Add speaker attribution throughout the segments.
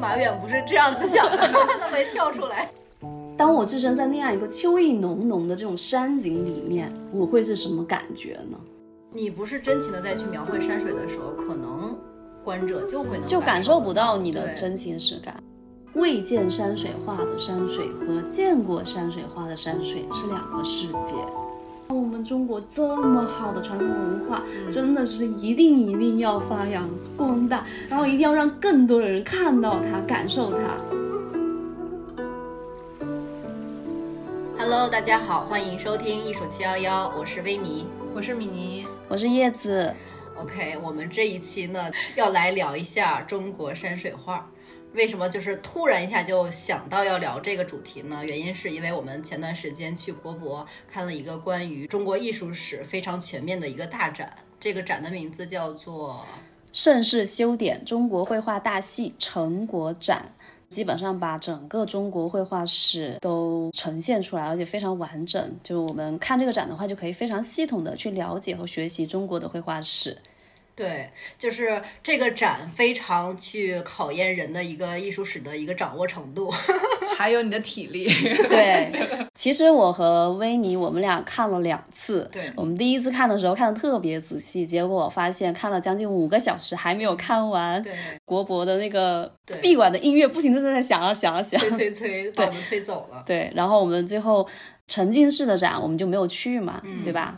Speaker 1: 马远不是这样子想的，他都没跳出来。
Speaker 2: 当我置身在那样一个秋意浓浓的这种山景里面，我会是什么感觉呢？
Speaker 1: 你不是真情的再去描绘山水的时候，可能观者就会能
Speaker 2: 就感受不到你的真情实感。未见山水画的山水和见过山水画的山水是两个世界。我们中国这么好的传统文化，真的是一定一定要发扬光大，然后一定要让更多的人看到它、感受它。
Speaker 1: Hello，大家好，欢迎收听艺术七幺幺，我是维尼。
Speaker 3: 我是米妮，
Speaker 2: 我是叶子
Speaker 1: ，OK，我们这一期呢要来聊一下中国山水画。为什么就是突然一下就想到要聊这个主题呢？原因是因为我们前段时间去国博看了一个关于中国艺术史非常全面的一个大展，这个展的名字叫做
Speaker 2: 盛世修典中国绘画大系成果展。基本上把整个中国绘画史都呈现出来，而且非常完整。就我们看这个展的话，就可以非常系统的去了解和学习中国的绘画史。
Speaker 1: 对，就是这个展非常去考验人的一个艺术史的一个掌握程度。
Speaker 3: 还有你的体力。
Speaker 2: 对，其实我和维尼我们俩看了两次。
Speaker 1: 对
Speaker 2: 我们第一次看的时候看的特别仔细，结果我发现看了将近五个小时还没有看完。
Speaker 1: 对，
Speaker 2: 国博的那个
Speaker 1: 对
Speaker 2: 闭馆的音乐不停的在那响啊响啊响。
Speaker 1: 催催催，把我们催走了。
Speaker 2: 对，然后我们最后沉浸式的展我们就没有去嘛，
Speaker 1: 嗯
Speaker 2: 对吧？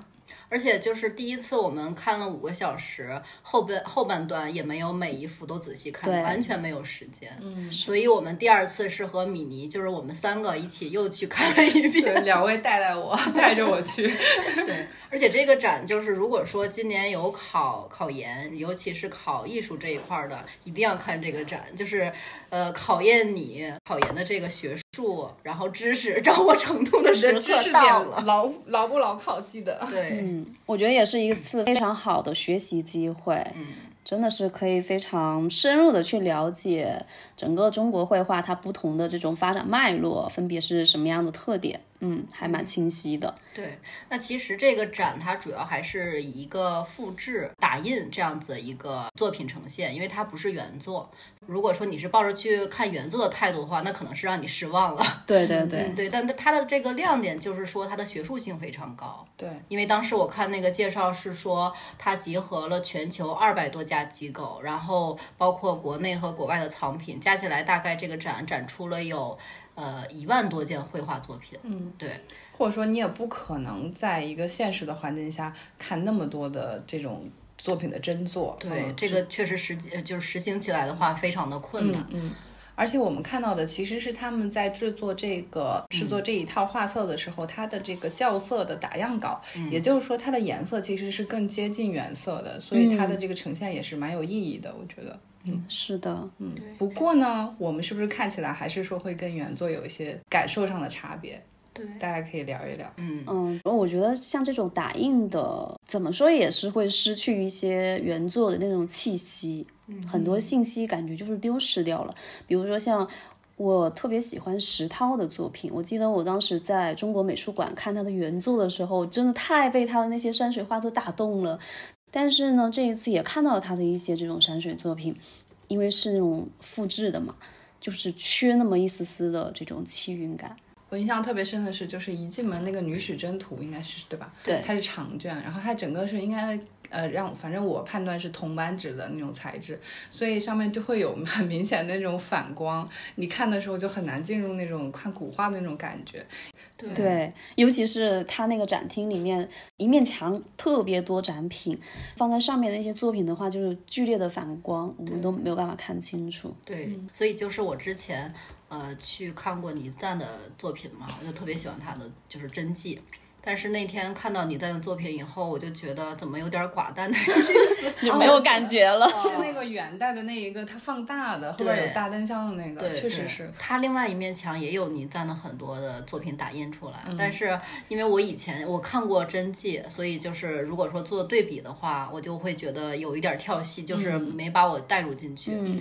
Speaker 1: 而且就是第一次我们看了五个小时，后半后半段也没有每一幅都仔细看，完全没有时间。
Speaker 3: 嗯，
Speaker 1: 所以我们第二次是和米妮，就是我们三个一起又去看了一
Speaker 3: 对，
Speaker 1: 遍。
Speaker 3: 两位带带我，带着我去。
Speaker 1: 对，而且这个展就是，如果说今年有考考研，尤其是考艺术这一块儿的，一定要看这个展，就是呃考验你考研的这个学术，然后知识 掌握程度的时刻
Speaker 3: 的知识
Speaker 1: 到了。
Speaker 3: 牢牢不牢靠记得？
Speaker 1: 对，
Speaker 2: 嗯，我觉得也是一次非常好的学习机会。
Speaker 1: 嗯。
Speaker 2: 真的是可以非常深入的去了解整个中国绘画它不同的这种发展脉络，分别是什么样的特点，嗯，还蛮清晰的。
Speaker 1: 对，那其实这个展它主要还是以一个复制、打印这样子一个作品呈现，因为它不是原作。如果说你是抱着去看原作的态度的话，那可能是让你失望了。
Speaker 2: 对对对，
Speaker 1: 嗯，对，但它的这个亮点就是说它的学术性非常高。
Speaker 3: 对，
Speaker 1: 因为当时我看那个介绍是说，它集合了全球二百多家机构，然后包括国内和国外的藏品，加起来大概这个展展出了有呃一万多件绘画作品。
Speaker 3: 嗯，
Speaker 1: 对，
Speaker 3: 或者说你也不可能在一个现实的环境下看那么多的这种作品的真作。
Speaker 1: 对，
Speaker 3: 嗯
Speaker 1: 这个确实实际就是实行起来的话，非常的困难。
Speaker 3: 嗯。嗯而且我们看到的其实是他们在制作这个制作这一套画册的时候，它的这个校色的打样稿，也就是说它的颜色其实是更接近原色的，所以它的这个呈现也是蛮有意义的，我觉得。
Speaker 2: 是的，
Speaker 3: 嗯，不过呢，我们是不是看起来还是说会跟原作有一些感受上的差别？
Speaker 1: 对，
Speaker 3: 大家可以聊一聊。
Speaker 1: 嗯
Speaker 2: 嗯，我觉得像这种打印的，怎么说也是会失去一些原作的那种气息，很多信息感觉就是丢失掉了。比如说像我特别喜欢石涛的作品，我记得我当时在中国美术馆看他的原作的时候，真的太被他的那些山水画作打动了。但是呢，这一次也看到了他的一些这种山水作品，因为是那种复制的嘛，就是缺那么一丝丝的这种气韵感。
Speaker 3: 我印象特别深的是，就是一进门那个女史箴图，应该是对吧？
Speaker 2: 对
Speaker 3: 它是长卷，然后它整个是应该呃让，反正我判断是铜版纸的那种材质，所以上面就会有很 明显的那种反光，你看的时候就很难进入那种看古画的那种感觉。
Speaker 1: 对
Speaker 2: 对，尤其是它那个展厅里面，一面墙特别多展品，放在上面的一些作品的话，就是剧烈的反光，我们都没有办法看清楚。
Speaker 1: 对，所以就是我之前呃去看过倪瓒的作品嘛，我就特别喜欢他的就是真迹。但是那天看到倪瓒的作品以后，我就觉得怎么有点寡淡的意思，
Speaker 2: 就没有感觉了。
Speaker 3: 是那个元代的那一个，它放大的，后面有大灯箱的那个，
Speaker 1: 对，
Speaker 3: 确实是。
Speaker 1: 他另外一面墙也有倪瓒的很多的作品打印出来，
Speaker 3: 嗯
Speaker 1: 但是因为我以前我看过真迹，所以就是如果说做对比的话，我就会觉得有一点跳戏，就是没把我带入进去。
Speaker 2: 嗯，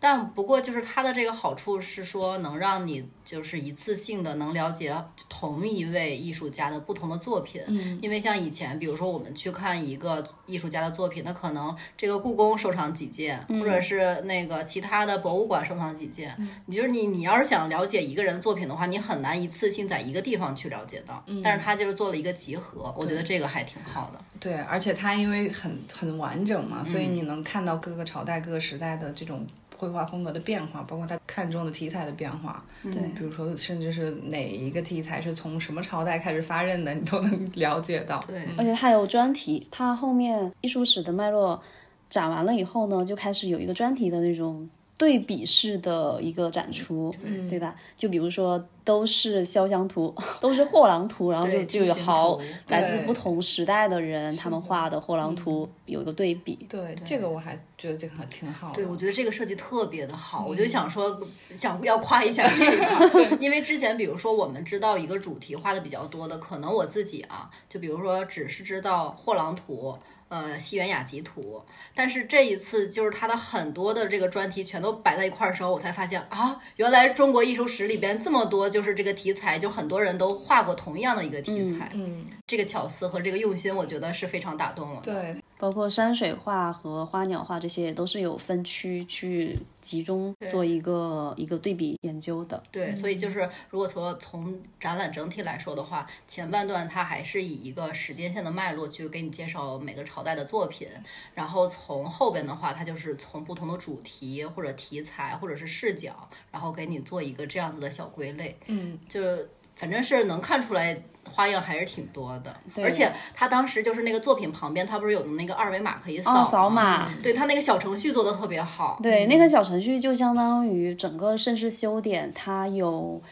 Speaker 1: 但不过就是它的这个好处是说，能让你就是一次性的能了解同一位艺术家的不同的作品。
Speaker 3: 嗯，
Speaker 1: 因为像以前，比如说我们去看一个艺术家的作品，那可能这个故宫收藏几件，或者是那个其他的博物馆收藏几件。你就是你，你要是想了解一个人的作品的话，你很难一次性在一个地方去了解到。但是他就是做了一个集合，我觉得这个还挺好的。
Speaker 3: 对，而且它因为很很完整嘛，所以你能看到各个朝代、各个时代的这种。绘画风格的变化，包括他看中的题材的变化，
Speaker 2: 对，
Speaker 3: 比如说，甚至是哪一个题材是从什么朝代开始发轫的，你都能 了解到。
Speaker 1: 对，
Speaker 2: 而且他有专题，他后面艺术史的脉络展完了以后呢，就开始有一个专题的那种。对比式的一个展出，对吧？就比如说，都是肖像图，都是货郎图，然后就就有好来自不同时代的人，他们画的货郎图有一个对比。
Speaker 3: 对，这个我还觉得这个挺好。
Speaker 1: 对，我觉得这个设计特别的好，我就想说，想要夸一下这个，因为之前比如说我们知道一个主题画的比较多的，可能我自己啊，就比如说只是知道货郎图。呃，西园雅集图，但是这一次就是它的很多的这个专题全都摆在一块儿的时候，我才发现啊，原来中国艺术史里边这么多就是这个题材，就很多人都画过同样的一个题材，
Speaker 3: 嗯，
Speaker 1: 这个巧思和这个用心，我觉得是非常打动了。
Speaker 3: 对。
Speaker 2: 包括山水画和花鸟画这些也都是有分区去集中做一个一个对比研究的。
Speaker 1: 对，所以就是如果从从展览整体来说的话，前半段它还是以一个时间线的脉络去给你介绍每个朝代的作品，然后从后边的话，它就是从不同的主题或者题材或者是视角，然后给你做一个这样子的小归类。
Speaker 3: 嗯，
Speaker 1: 就反正是能看出来。花样还是挺多的，而且他当时就是那个作品旁边，他不是有那个二维码可以扫
Speaker 2: 扫码？
Speaker 1: 对他那个小程序做的特别好。
Speaker 2: 对，那个小程序就相当于整个盛世修典，它有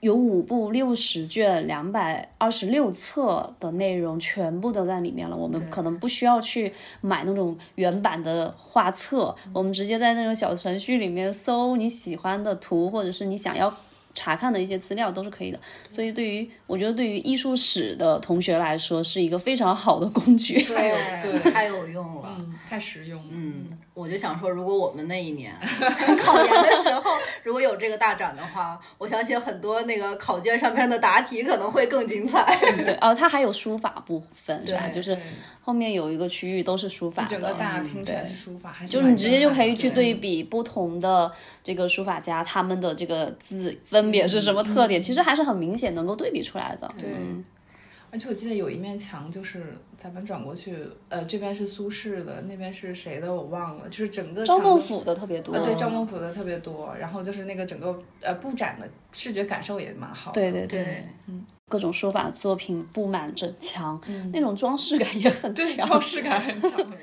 Speaker 2: 有五部六十卷两百二十六册的内容，全部都在里面了。我们可能不需要去买那种原版的画册，我们直接在那个小程序里面搜你喜欢的图，或者是你想要。查看的一些资料都是可以的，所以对于我觉得对于艺术史的同学来说是一个非常好的工具，
Speaker 1: 太有对太有用了，
Speaker 3: 太实用。
Speaker 1: 嗯，我就想说，如果我们那一年 考研的时候如果有这个大展的话，我相信很多那个考卷上面的答题可能会更精彩。
Speaker 2: 对，哦，它还有书法部分是吧？就是后面有一个区域都是书法的，
Speaker 3: 整个大厅全是书法，
Speaker 2: 就是你直接就可以去对比不同的这个书法家他们的这个字分。分别是什么特点？其实还是很明显，能够对比出来的。
Speaker 3: 对，而且我记得有一面墙，就是咱们转过去，呃，这边是苏轼的，那边是谁的我忘了。就是整个
Speaker 2: 赵孟俯的特别多，
Speaker 3: 对，赵孟俯的特别多。然后就是那个整个呃布展的视觉感受也蛮好。
Speaker 2: 对对
Speaker 1: 对，
Speaker 2: 嗯，各种书法作品布满整墙，那种装饰感也很强，
Speaker 3: 装饰感很强。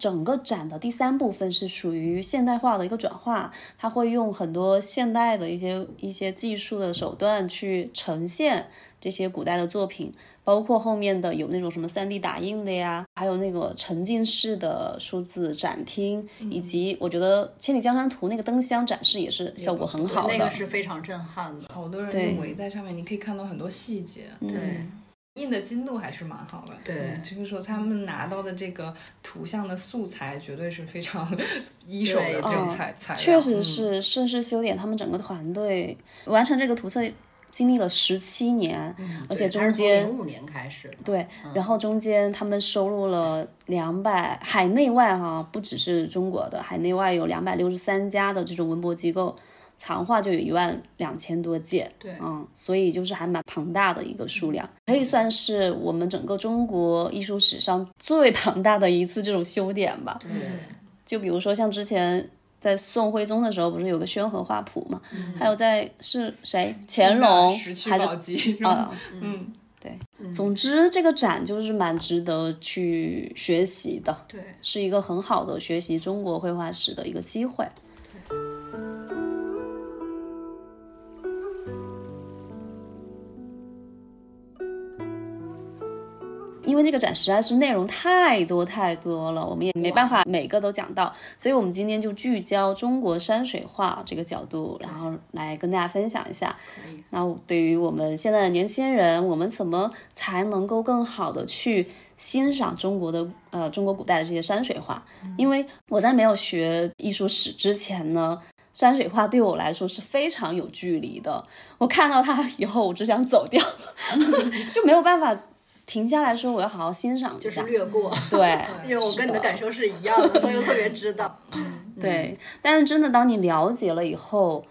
Speaker 2: 整个展的第三部分是属于现代化的一个转化，它会用很多现代的一些一些技术的手段去呈现这些古代的作品，包括后面的有那种什么 3D 打印的呀，还有那个沉浸式的数字展厅，以及我觉得《千里江山图》那个灯箱展示也是效果很好的，
Speaker 1: 那个是非常震撼的，
Speaker 3: 好多人围在上面，你可以看到很多细节，
Speaker 1: 对。
Speaker 3: 印的精度还是蛮好的，
Speaker 1: 对，
Speaker 3: 这个时候他们拿到的这个图像的素材绝对是非常 一手的这种材材料，
Speaker 2: 确实是盛世修典他们整个团队完成这个图册经历了十七年，而且中间
Speaker 1: 零五年开始，
Speaker 2: 对，然后中间他们收录了两百海内外哈，不只是中国的海内外有两百六十三家的这种文博机构。藏画就有一万两千多件，
Speaker 1: 对，
Speaker 2: 嗯，所以就是还蛮庞大的一个数量，可以算是我们整个中国艺术史上最庞大的一次这种修典吧。
Speaker 1: 对，
Speaker 2: 就比如说像之前在宋徽宗的时候，不是有个宣和画谱嘛？还有在是谁？乾隆还是
Speaker 3: 啊？嗯，
Speaker 2: 对。总之，这个展就是蛮值得去学习的，
Speaker 1: 对，
Speaker 2: 是一个很好的学习中国绘画史的一个机会。因因为这个展实在是内容太多太多了，我们也没办法每个都讲到，所以我们今天就聚焦中国山水画这个角度，然后来跟大家分享一下。那对于我们现在的年轻人，我们怎么才能够更好的去欣赏中国的呃中国古代的这些山水画？因为我在没有学艺术史之前呢。山水画对我来说是非常有距离的，我看到它以后，我只想走掉，就没有办法停下来说我要好好欣赏
Speaker 1: 一下，就是略过。
Speaker 2: 对，
Speaker 1: 因为我跟你的感受是一样的，所以我特别知道。
Speaker 2: 对，但是真的当你了解了以后，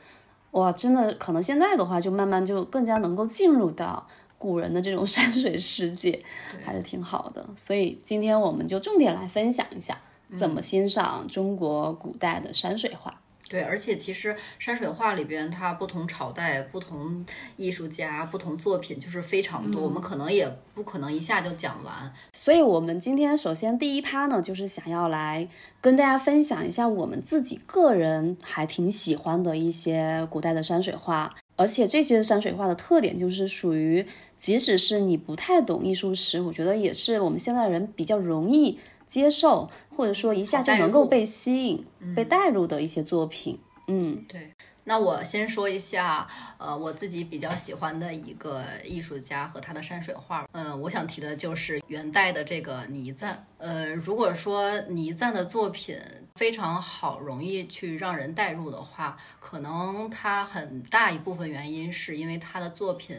Speaker 2: 哇，真的可能现在的话，就慢慢就更加能够进入到古人的这种 山水世界，还是挺好的。所以今天我们就重点来分享一下，怎么欣赏中国古代的山水画。
Speaker 1: 对，而且其实山水画里边，它不同朝代、不同艺术家、不同作品就是非常多，我们可能也不可能一下就讲完。
Speaker 2: 所以，我们今天首先第一趴呢，就是想要来跟大家分享一下我们自己个人还挺喜欢的一些古代的山水画，而且这些山水画的特点就是属于，即使是你不太懂艺术史，我觉得也是我们现在人比较容易。接受或者说一下就能够被吸引、被带入的一些作品，嗯，
Speaker 1: 对。那我先说一下，呃，我自己比较喜欢的一个艺术家和他的山水画，嗯，我想提的就是元代的这个倪瓒。呃，如果说倪瓒的作品非常好，容易去让人带入的话，可能他很大一部分原因是因为他的作品。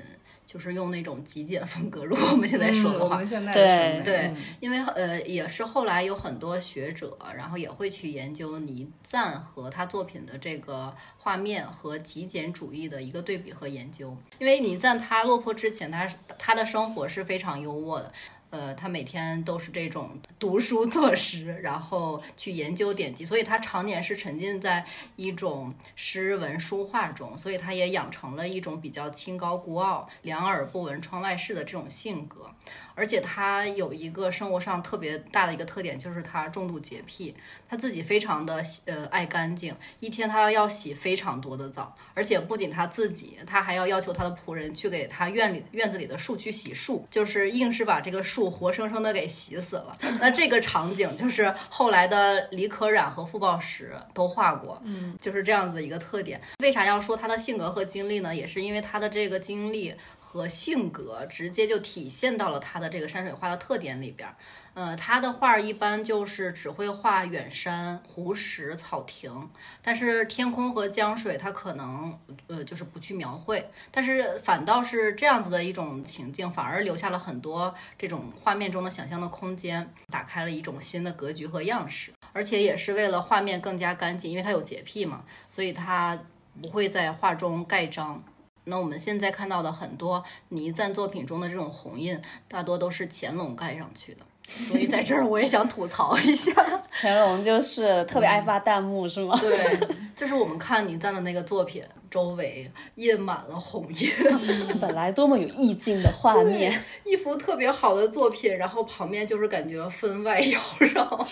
Speaker 1: 就是用那种极简风格，如果我们现在说的话，
Speaker 2: 对
Speaker 1: 对，因为呃也是后来有很多学者，然后也会去研究倪瓒和他作品的这个画面和极简主义的一个对比和研究。因为倪瓒他落魄之前，他他的生活是非常优渥的。呃，他每天都是这种读书作诗，然后去研究典籍，所以他常年是沉浸在一种诗文书画中，所以他也养成了一种比较清高孤傲、两耳不闻窗外事的这种性格。而且他有一个生活上特别大的一个特点，就是他重度洁癖，他自己非常的呃爱干净，一天他要洗非常多的澡，而且不仅他自己，他还要要求他的仆人去给他院里院子里的树去洗树，就是硬是把这个树活生生的给洗死了。那这个场景就是后来的李可染和傅抱石都画过，嗯，就是这样子的一个特点。为啥要说他的性格和经历呢？也是因为他的这个经历。和性格直接就体现到了他的这个山水画的特点里边，呃，他的画一般就是只会画远山、湖石、草亭，但是天空和江水他可能呃就是不去描绘，但是反倒是这样子的一种情境，反而留下了很多这种画面中的想象的空间，打开了一种新的格局和样式，而且也是为了画面更加干净，因为他有洁癖嘛，所以他不会在画中盖章。那我们现在看到的很多倪瓒作品中的这种红印，大多都是乾隆盖上去的，所以在这儿我也想吐槽一下，
Speaker 2: 乾隆就是特别爱发弹幕，是吗？
Speaker 1: 对，就是我们看倪瓒的那个作品，周围印满了红印，
Speaker 2: 本来多么有意境的画面，
Speaker 1: 一幅特别好的作品，然后旁边就是感觉分外妖娆，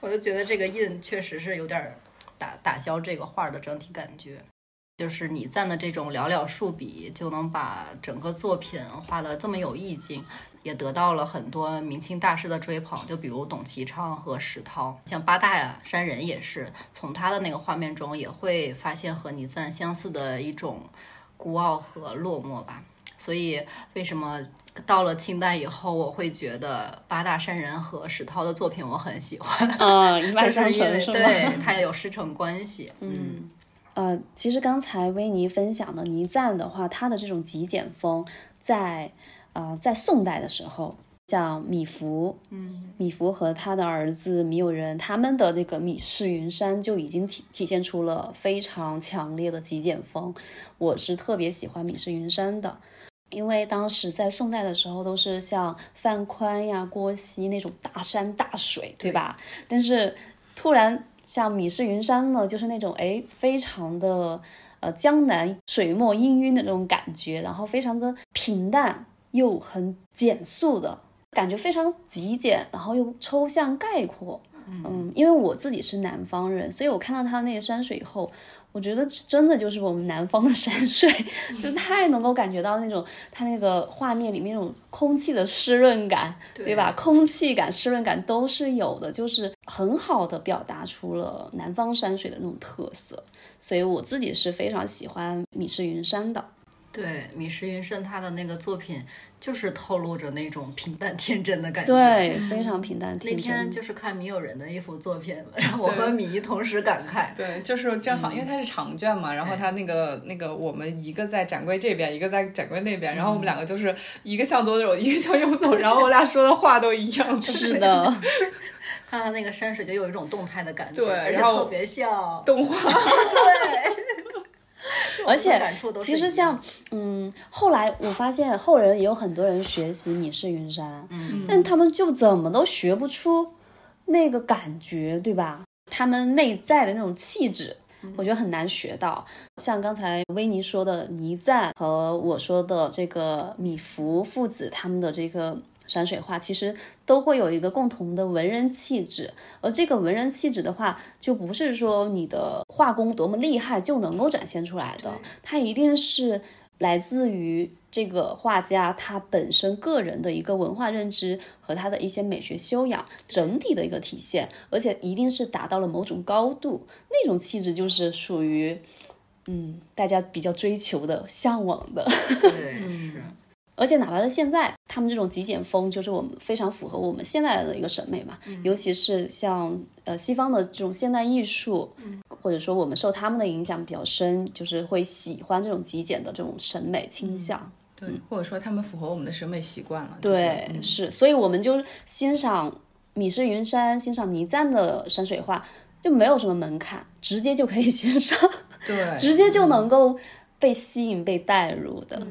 Speaker 1: 我就觉得这个印确实是有点打打消这个画的整体感觉。就是你赞的这种寥寥数笔就能把整个作品画的这么有意境，也得到了很多明清大师的追捧。就比如董其昌和石涛，像八大山人也是从他的那个画面中也会发现和倪瓒相似的一种孤傲和落寞吧。所以为什么到了清代以后，我会觉得八大山人和石涛的作品我很喜欢。
Speaker 2: 嗯，一脉相承是
Speaker 1: 对，他也有师承关系。
Speaker 2: 嗯。呃，其实刚才维尼分享的倪瓒的话，他的这种极简风，在呃在宋代的时候，像米芾，嗯，米芾和他的儿子米友仁，他们的那个米氏云山就已经体体现出了非常强烈的极简风。我是特别喜欢米氏云山的，因为当时在宋代的时候，都是像范宽呀、郭熙那种大山大水，对吧？但是突然。像米氏云山呢，就是那种哎，非常的呃江南水墨氤氲的那种感觉，然后非常的平淡又很简素的感觉非常极简，然后又抽象概括。嗯，因为我自己是南方人，所以我看到他那个山水以后，我觉得真的就是我们南方的山水，就太能够感觉到那种它那个画面里面那种空气的湿润感，对吧？空气感、湿润感都是有的，就是很好的表达出了南方山水的那种特色。所以我自己是非常喜欢米氏云山的。
Speaker 1: 对，米石云胜他的那个作品。就是透露着那种平淡天真的感觉，
Speaker 2: 对，非常平淡天
Speaker 1: 真。那天就是看米友人的一幅作品，然后我和米同时感慨。
Speaker 3: 对，就是正好，因为它是长卷嘛，然后它那个那个我们一个在展柜这边，一个在展柜那边，然后我们两个就是一个向左走，一个向右走，然后我俩说的话都一样。
Speaker 2: 是的，
Speaker 1: 看到那个山水就有一种动态的感觉，
Speaker 3: 对，
Speaker 1: 而且特别像
Speaker 3: 动画。
Speaker 1: 对。
Speaker 2: 而且，其实像，嗯，后来我发现后人也有很多人学习你是云山，嗯，但他们就怎么都学不出那个感觉，对吧？他们内在的那种气质，我觉得很难学到。像刚才维尼说的倪瓒和我说的这个米芾父子，他们的这个。山水画其实都会有一个共同的文人气质，而这个文人气质的话，就不是说你的画工多么厉害就能够展现出来的，它一定是来自于这个画家他本身个人的一个文化认知和他的一些美学修养整体的一个体现，而且一定是达到了某种高度，那种气质就是属于，嗯，大家比较追求的、向往的。
Speaker 1: 对，是。
Speaker 2: 而且哪怕是现在，他们这种极简风，就是我们非常符合我们现在的一个审美嘛。尤其是像呃西方的这种现代艺术，或者说我们受他们的影响比较深，就是会喜欢这种极简的这种审美倾向。
Speaker 3: 对，或者说他们符合我们的审美习惯了。
Speaker 2: 对，是，所以我们就欣赏米氏云山，欣赏倪瓒的山水画，就没有什么门槛，直接就可以 欣赏，
Speaker 3: 对，
Speaker 2: 直接就能够被吸引、被带入的。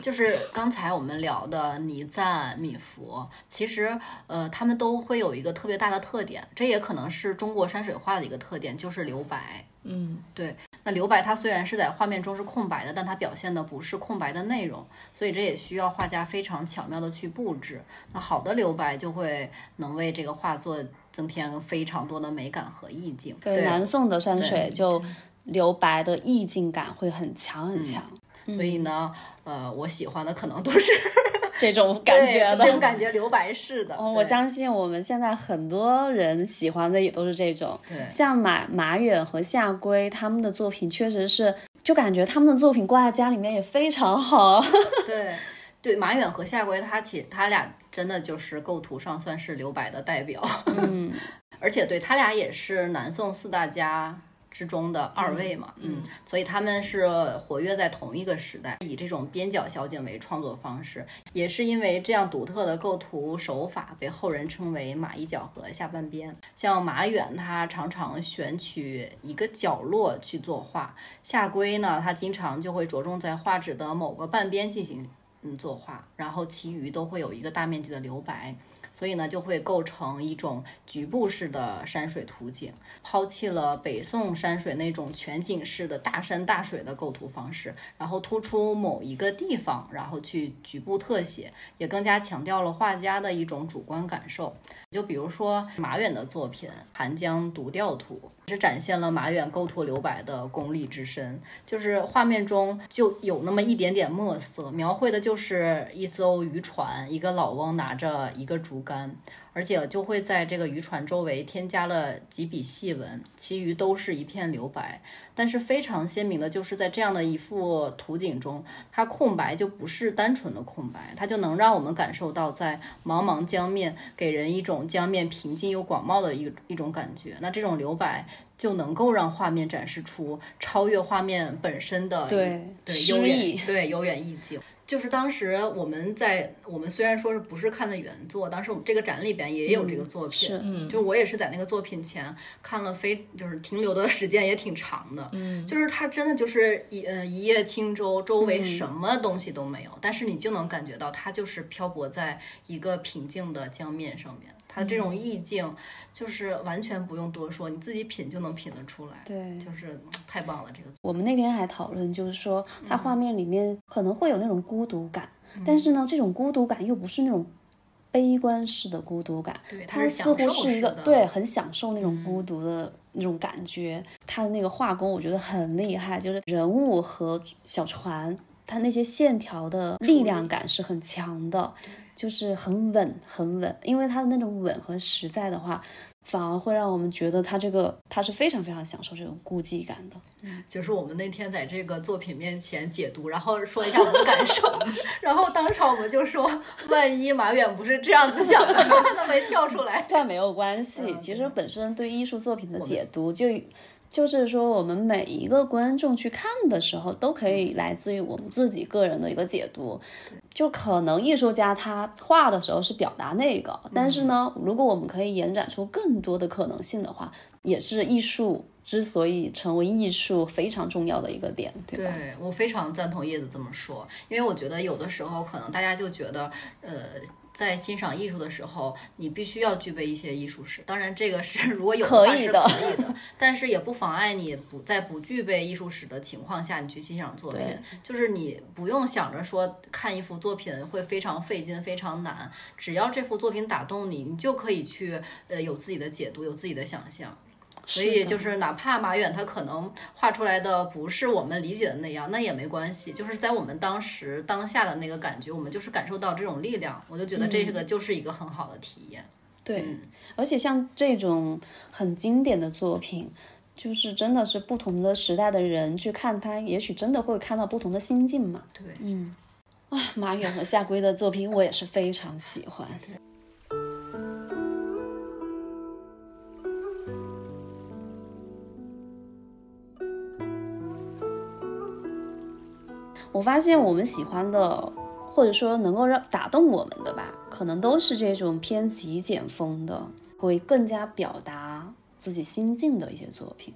Speaker 1: 就是刚才我们聊的倪瓒、米芾，其实呃，他们都会有一个特别大的特点，这也可能是中国山水画的一个特点，就是留白。
Speaker 3: 嗯，
Speaker 1: 对。那留白它虽然是在画面中是空白的，但它表现的不是空白的内容，所以这也需要画家非常巧妙的去布置。那好的留白就会能为这个画作增添非常多的美感和意境。
Speaker 2: 对，南宋的山水就留白的意境感会很强很强。
Speaker 1: 所以呢，呃，我喜欢的可能都是
Speaker 2: 这种感觉的，
Speaker 1: 这种感觉留白式的。
Speaker 2: 我相信我们现在很多人喜欢的也都是这种。
Speaker 1: 对，
Speaker 2: 像马马远和夏圭他们的作品，确实是就感觉他们的作品挂在家里面也非常好。
Speaker 1: 对，对，马远和夏圭，他其他俩真的就是构图上算是留白的代表。
Speaker 2: 嗯，
Speaker 1: 而且对他俩也是南宋四大家。之中的二位嘛，嗯，所以他们是活跃在同一个时代，以这种边角小景为创作方式，也是因为这样独特的构图手法，被后人称为马一角和下半边。像马远，他常常选取一个角落去作画；夏圭呢，他经常就会着重在画纸的某个半边进行嗯作画，然后其余都会有一个大面积的留白。所以呢，就会构成一种局部式的山水图景，抛弃了北宋山水那种全景式的大山大水的构图方式，然后突出某一个地方，然后去局部特写，也更加强调了画家的一种主观感受。就比如说马远的作品《寒江独钓图》，是展现了马远构图留白的功力之深。就是画面中就有那么一点点墨色，描绘的就是一艘渔船，一个老翁拿着一个竹竿。而且就会在这个渔船周围添加了几笔细纹，其余都是一片留白。但是非常鲜明的就是在这样的一幅图景中，它空白就不是单纯的空白，它就能让我们感受到在茫茫江面给人一种江面平静又广袤的一一种感觉。那这种留白就能够让画面展示出超越画面本身的
Speaker 2: 对
Speaker 1: 对悠远对悠远意境。就是当时我们在我们虽然说是不是看的原作，当时我们这个展里边也有这个作品，
Speaker 2: 是，
Speaker 1: 嗯，就是我也是在那个作品前看了非，就是停留的 时间也挺长的，
Speaker 2: 嗯，
Speaker 1: 就是它真的就是一呃一叶轻舟，周围什么东西都没有，但是你就能感觉到它就是漂泊在一个平静的江面上面。它这种意境，就是完全不用多说，你自己品就能品得出来。
Speaker 2: 对，
Speaker 1: 就是 太棒了。这个
Speaker 2: 我们那天还讨论，就是说它画面里面可能会有那种孤独感，但是呢，这种孤独感又不是那种悲观式的孤独感，他似乎是一个对很享受那种孤独的那种感觉。他的那个画工我觉得很厉害，就是人物和小船，他那些线条的力量感是很强的，就是很稳很稳。因为他的那种稳和实在的话。反而会让我们觉得他这个他是非常非常享受这种孤寂感的。
Speaker 1: 嗯，就是我们那天在这个作品面前解读，然后说一下我们感受，然后当场我们就说，万一马远不是这样子想的，他没跳出来。
Speaker 2: 这没有关系，其实本身对艺术作品的解读就。就是说，我们每一个观众去看的时候，都可以来自于我们自己个人的一个解读。就可能艺术家他画的时候是表达那个，但是呢，如果我们可以延展出更多的可能性的话，也是艺术之所以成为艺术非常重要的一个点，对吧？
Speaker 1: 对我非常赞同叶子这么说，因为我觉得有的时候可能大家就觉得，呃。在欣赏艺术的时候，你必须要具备一些艺术史。当然，这个是 如果有可以的可以的，但是也不妨碍你不在不具备艺术史的情况下，你去欣赏作品。就是你不用想着说看一幅作品会非常费劲、非常难，只要这幅作品打动你，你就可以去呃有自己的解读，有自己的想象。所以就是，哪怕马远他可能画出来的不是我们理解的那样，那也没关系。就是在我们当时当下的那个感觉，我们就是感受到这种力量，我就觉得这个就是一个很好的体验。
Speaker 2: 对，而且像这种很经典的作品，就是真的是不同的时代的人去看它，也许真的会看到不同的心境嘛。
Speaker 1: 对，
Speaker 2: 嗯，哇，马远和夏圭的作品我也是非常喜欢。我发现我们喜欢的，或者说能够让打动我们的吧，可能都是这种偏极简风的，会更加表达自己心境的一些作品。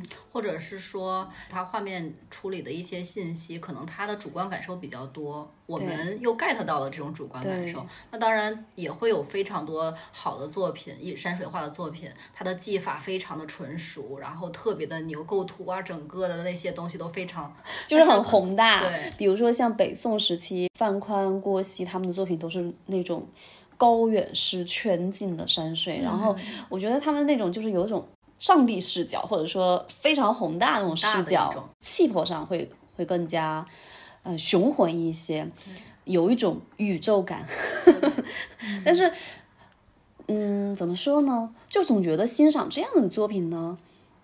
Speaker 1: 嗯，或者是说它画面处理的一些信息，可能他的主观感受比较多，我们又 get 到了这种主观感受。那当然也会有非常多好的作品，一山水画的作品，它的技法非常的纯熟，然后特别的牛，构图啊，整个的那些东西都非常，
Speaker 2: 就是很宏大。
Speaker 1: 对，
Speaker 2: 比如说像北宋时期范宽、郭熙他们的作品，都是那种高远式全景的山水，然后我觉得他们那种就是有一种。上帝视角，或者说非常宏大那种视角，气魄上会会更加，呃，雄浑一些，有一种宇宙感。但是，嗯，怎么说呢？就总觉得欣赏这样的作品呢，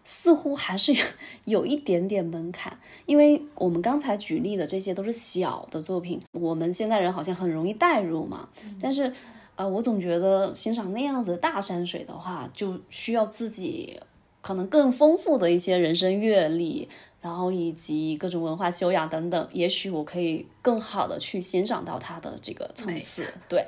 Speaker 2: 似乎还是有有一点点门槛，因为我们刚才举例的这些都是小的作品，我们现代人好像很容易代入嘛，但是。呃，我总觉得欣赏那样子的大山水的话，就需要自己可能更丰富的一些人生阅历，然后以及各种文化修养等等，也许我可以更好的去欣赏到它的这个层次。对，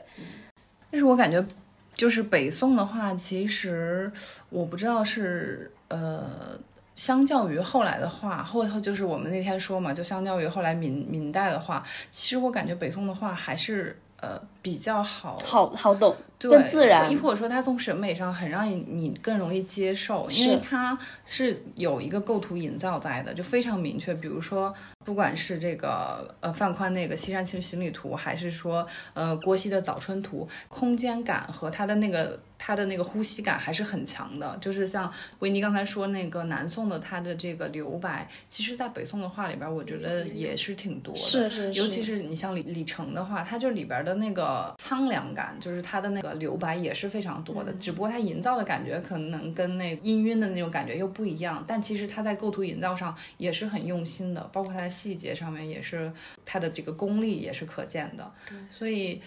Speaker 3: 但是我感觉，就是北宋的话，其实我不知道是呃，相较于后来的话，后后就是我们那天说嘛，就相较于后来明明代的话，其实我感觉北宋的话还是。呃，比较好，
Speaker 2: 好好懂，更自然，
Speaker 3: 亦或者说它从审美上很让你你更容易接受，因为它是有一个构图营造在的，就非常明确。比如说，不管是这个呃范宽那个《西山行行旅图》，还是说呃郭熙的《早春图》，空间感和它的那个。它的那个呼吸感还是很强的，就是像维尼刚才说那个南宋的它的这个留白，其实，在北宋的画里边，我觉得也是挺多的。
Speaker 2: 是是
Speaker 3: 是，尤其是你像李李成的话，他就里边的那个苍凉感，就是它的那个留白也是非常多的。只不过它营造的感觉可能跟那氤氲的那种感觉又不一样，但其实它在构图营造上也是很用心的，包括它的细节上面也是它的这个功力也是可见的。
Speaker 1: 对，
Speaker 3: 所以。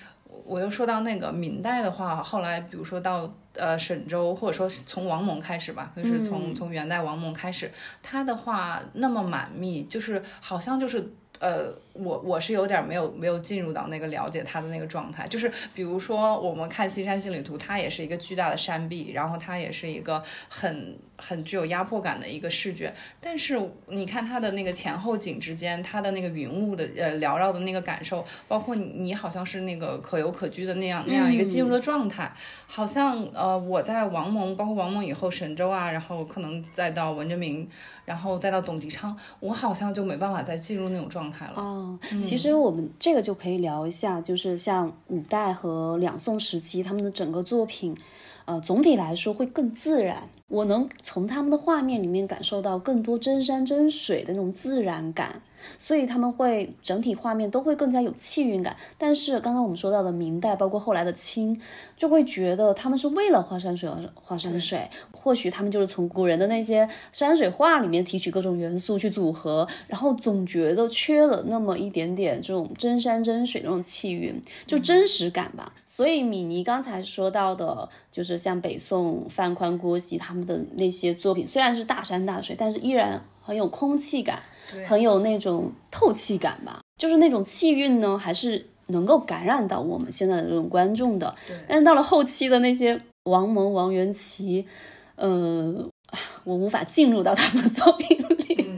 Speaker 3: 我又说到那个明代的话，后来比如说到呃沈周，或者说从王蒙开始吧，就是从从元代王蒙开始，他的话那么满密，就是好像就是呃我我是有点没有没有进入到那个了解他的那个状态，就是比如说我们看《西山行旅图》，它也是一个巨大的山壁，然后它也是一个很。很具有压迫感的一个视觉，但是你看它的那个前后景之间，它的那个云雾的呃缭绕的那个感受，包括你好像是那个可游可居的那样那样一个进入的状态，好像呃我在王蒙，包括王蒙以后沈周啊，然后可能再到文征明，然后再到董其昌，我好像就没办法再进入那种状状态了。
Speaker 2: 哦，其实我们这个就可以聊一下，就是像五代和两宋时期他们的整个作品，呃，总体来说会更自然。我能从他们的画面里面感受到更多真山真水的那种自然感，所以他们会整体画面都会更加有气韵感。但是刚刚我们说到的明代，包括后来的清，就会觉得他们是为了画山水而画山水。或许他们就是从古人的那些山水画里面提取各种元素去组合，然后总觉得缺了那么一点点这种真山真水的那种气韵，就真实感吧。所以米妮刚才说到的，就是像北宋范宽、郭熙他们的那些作品，虽然是大山大水，但是依然很有空气感，很有那种透气感吧。就是那种气韵呢，还是能够感染到我们现在的这种观众的。但是到了后期的那些王蒙、王元祁，嗯，我无法进入到他们的作品里。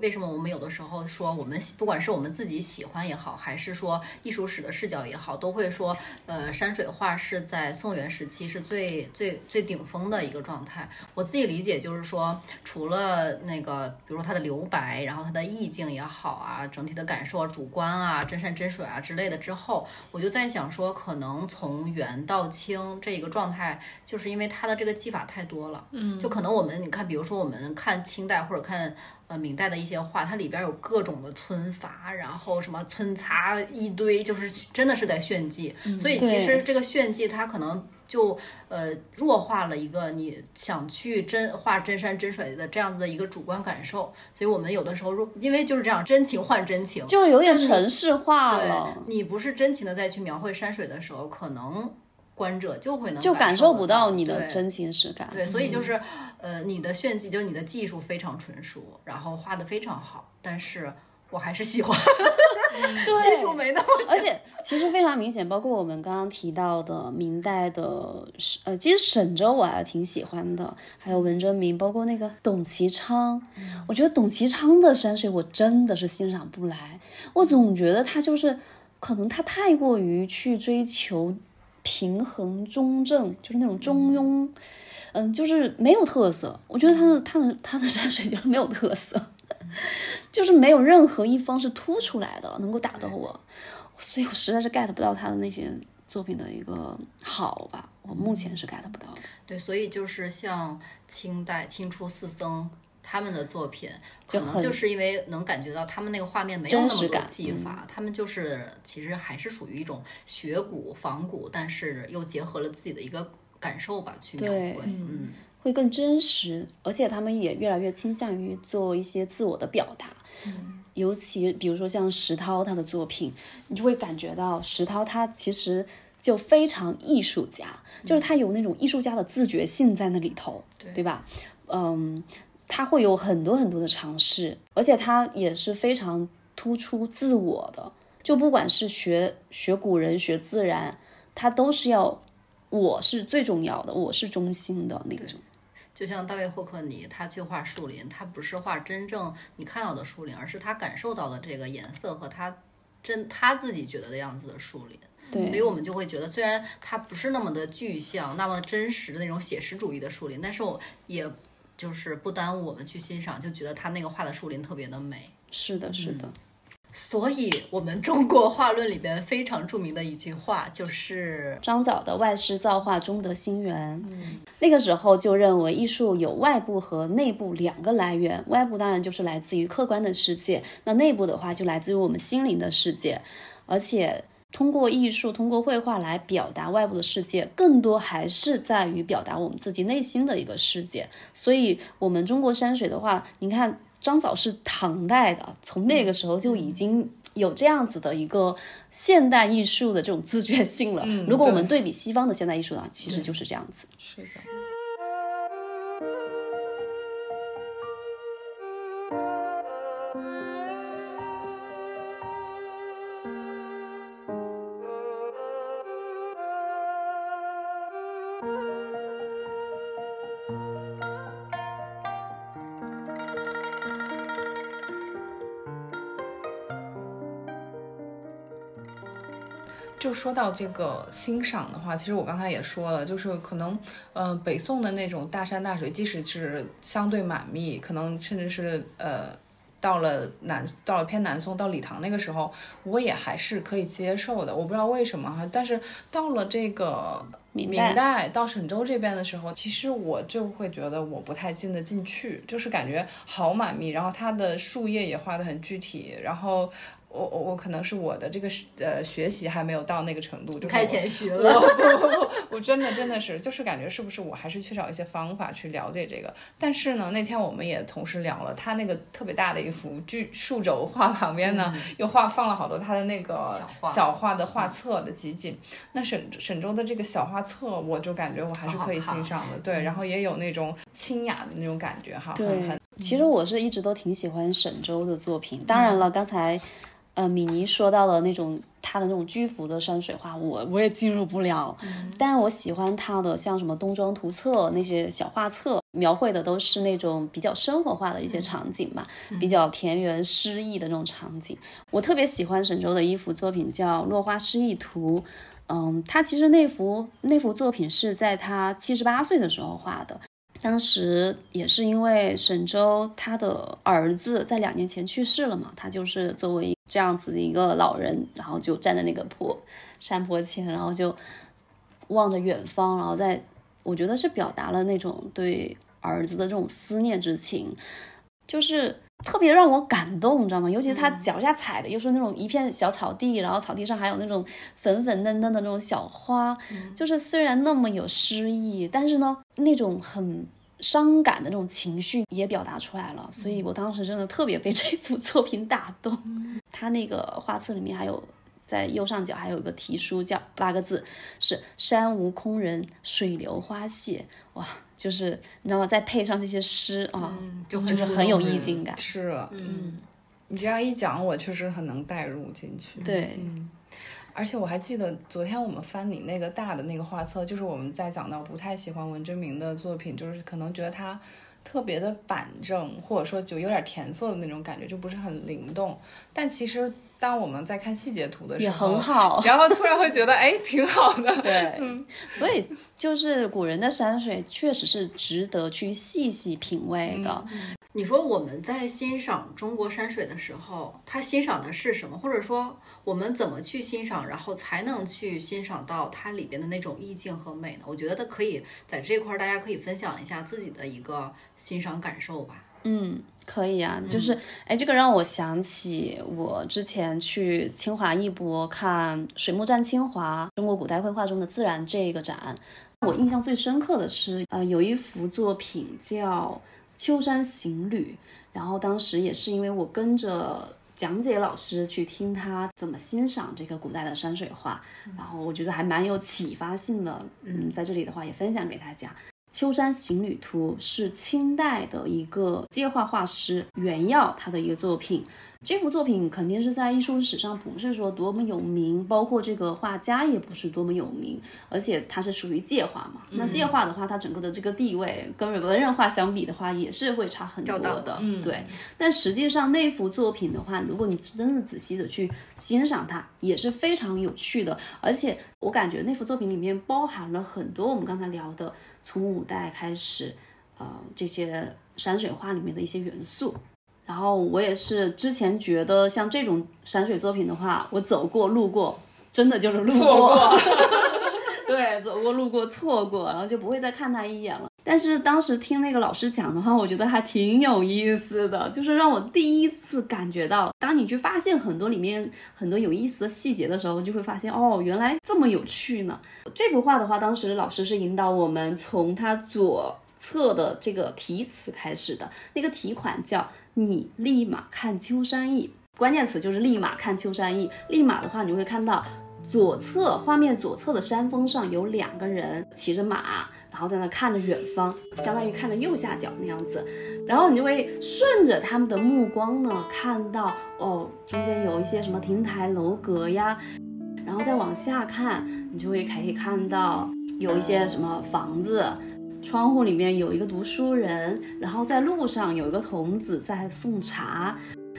Speaker 1: 为什么我们有的时候说我们不管是我们自己喜欢也好，还是说艺术史的视角也好，都会说，呃，山水画是在宋元时期是最最最顶峰的一个状态。我自己理解就是说，除了那个，比如说它的留白，然后它的意境也好啊，整体的感受啊、主观啊、真山真水啊之类的之后，我就在想说，可能从元到清这一个状态，就是因为它的这个技法太多了，嗯，就可能我们你看，比如说我们看清代或者看。呃，明代的一些画，它里边有各种的皴法，然后什么皴擦一堆，就是真的是在炫技。所以其实这个炫技，它可能就呃弱化了一个你想去真画真山真水的这样子的一个主观感受。所以我们有的时候，因为就是这样，真情换真情，
Speaker 2: 就有点城市化
Speaker 1: 了。你不是真情的再去描绘山水的时候，可能。观者就会能
Speaker 2: 就
Speaker 1: 感
Speaker 2: 受不到你的真情实感，
Speaker 1: 对，所以就是，呃，你的炫技就是你的技术非常纯熟，然后画的非常好，但是我还是喜欢，对技术没那么，
Speaker 2: 而且其实非常明显，包括我们刚刚提到的明代的，呃，其实沈周我还挺喜欢的，还有文征明，包括那个董其昌，我觉得董其昌的山水我真的是欣赏不来，我总觉得他就是可能他太过于去追求。平衡中正，就是那种中庸，嗯，就是没有特色。我觉得他的他的他的山水就是没有特色，就是没有任何一方是突出来的，能够打动我。所以我实在是 get 不到他的那些作品的一个好吧。我目前是 get 不到的。
Speaker 1: 对，所以就是像清代清初四僧。他们的作品可能就是因为能感觉到他们那个画面没有那么多技法，他们就是其实还是属于一种学古仿古，但是又结合了自己的一个感受吧去描绘，嗯，
Speaker 2: 会更真实，而且他们也越来越倾向于做一些自我的表达，
Speaker 1: 嗯，
Speaker 2: 尤其比如说像石涛他的作品，你就会感觉到石涛他其实就非常艺术家，就是他有那种艺术家的自觉性在那里头，对对吧？嗯。他会有很多很多的尝试，而且他也是非常突出自我的。就不管是学学古人、学自然，他都是要我是最重要的，我是中心的那种。
Speaker 1: 就像大卫霍克尼，他去画树林，他不是画真正你看到的树林，而是他感受到的这个颜色和他真他自己觉得的样子的树林。
Speaker 2: 对，
Speaker 1: 所以我们就会觉得，虽然它不是那么的具象、那么真实的那种写实主义的树林，但是我也。就是不耽误我们去欣赏，就觉得他那个画的树林特别的美。
Speaker 2: 是的，是的。
Speaker 1: 所以，我们中国画论里边非常著名的一句话就是
Speaker 2: 张枣的“外师造化，中得心源”。嗯，那个时候就认为艺术有外部和内部两个来源，外部当然就是来自于客观的世界，那内部的话就来自于我们心灵的世界，而且。通过艺术，通过绘画来表达外部的世界，更多还是在于表达我们自己内心的一个世界。所以，我们中国山水的话，你看张枣是唐代的，从那个时候就已经有这样子的一个现代艺术的这种自觉性了。如果我们对比西方的现代艺术的话，其实就是这样子。
Speaker 3: 是的。说到这个欣赏的话，其实我刚才也说了，就是可能，呃，北宋的那种大山大水，即使是相对满密，可能甚至是呃到了南，到了偏南宋，到李唐那个时候，我也还是可以接受的。我不知道为什么哈，但是到了这个明代，到沈周这边的时候，其实我就会觉得我不太进得进去，就是感觉好满密，然后它的树叶也画得很具体，然后。我我我可能是我的这个呃学习还没有到那个程度，就
Speaker 1: 太谦虚了。
Speaker 3: 我真的真的是就是感觉是不是我还是缺少一些方法去了解这个。但是呢，那天我们也同时聊了，他那个特别大的一幅巨竖轴画旁边呢，又画放了好多他的那个小画的画册的集锦。那沈沈周的这个小画册，我就感觉我还是可以欣赏的。对，然后也有那种清雅的那种感觉哈。
Speaker 2: 对，其实我是一直都挺喜欢沈周的作品。当然了，刚才。呃，米妮说到的那种他的那种巨幅的山水画，我我也进入不了。但我喜欢他的像什么《冬装图册》那些小画册，描绘的都是那种比较生活化的一些场景吧，比较田园诗意的那种场景。我特别喜欢沈周的一幅作品叫《落花诗意图》。嗯，他其实那幅那幅作品是在他七十八岁的时候画的。当时也是因为沈周他的儿子在两年前去世了嘛，他就是作为这样子的一个老人，然后就站在那个坡山坡前，然后就望着远方，然后在我觉得是表达了那种对儿子的这种思念之情，就是特别让我感动，你知道吗？尤其是他脚下踩的又是那种一片小草地，然后草地上还有那种粉粉嫩嫩的那种小花，就是虽然那么有诗意，但是呢。那种很伤感的那种情绪也表达出来了，所以我当时真的特别被这幅作品打动。他那个画册里面还有在右上角还有一个题书，叫八个字，是“山无空人，水流花谢”。哇，就是你知道吗？再配上这些诗啊，就就是很有意境感。
Speaker 3: 是，嗯，你这样一讲，我确实很能带入进去。
Speaker 2: 对。
Speaker 3: 而且我还记得昨天我们翻你那个大的那个画册，就是我们在讲到不太喜欢文征明的作品，就是可能觉得他特别的板正，或者说就有点填色的那种感觉，就不是很灵动。但其实当我们在看细节图的时
Speaker 2: 候，也很好，
Speaker 3: 然后突然会觉得哎挺好的。
Speaker 2: 对，所以就是古人的山水确实是值得去细细品味的。
Speaker 1: 你说我们在欣赏中国山水的时候，他欣赏的是什么？或者说我们怎么去欣赏，然后才能去欣赏到它里边的那种意境和美呢？我觉得可以在这块儿，大家可以分享一下自己的一个欣赏感受吧。
Speaker 2: 嗯，可以啊，就是哎，这个让我想起我之前去清华艺博看《水木战清华：中国古代绘画中的自然》这个展，我印象最深刻的是，呃，有一幅作品叫。秋山行旅，然后当时也是因为我跟着讲解老师去听他怎么欣赏这个古代的山水画，然后我觉得还蛮有启发性的。嗯，在这里的话也分享给大家，《秋山行旅图》是清代的一个街画画师袁耀他的一个作品。这幅作品肯定是在艺术史上不是说多么有名，包括这个画家也不是多么有名，而且它是属于界画嘛。那界画的话，它整个的这个地位跟文人画相比的话，也是会差很多的。嗯，对。但实际上那幅作品的话，如果你真的仔细的去欣赏它，也是非常有趣的。而且我感觉那幅作品里面包含了很多我们刚才聊的从五代开始，呃，这些山水画里面的一些元素。然后我也是之前觉得像这种山水作品的话，我走过路过，真的就是路过，对，走过路过错过，然后就不会再看他一眼了。但是当时听那个老师讲的话，我觉得还挺有意思的，就是让我第一次感觉到，当你去发现很多里面很多有意思的细节的时候，就会发现哦，原来这么有趣呢。这幅画的话，当时老师是引导我们从他左。册的这个题词开始的那个题款叫“你立马看秋山意”，关键词就是“立马看秋山意”。立马的话，你会看到左侧画面左侧的山峰上有两个人骑着马，然后在那看着远方，相当于看着右下角那样子。然后你就会顺着他们的目光呢，看到哦，中间有一些什么亭台楼阁呀，然后再往下看，你就会可以看到有一些什么房子。窗户里面有一个读书人，然后在路上有一个童子在送茶，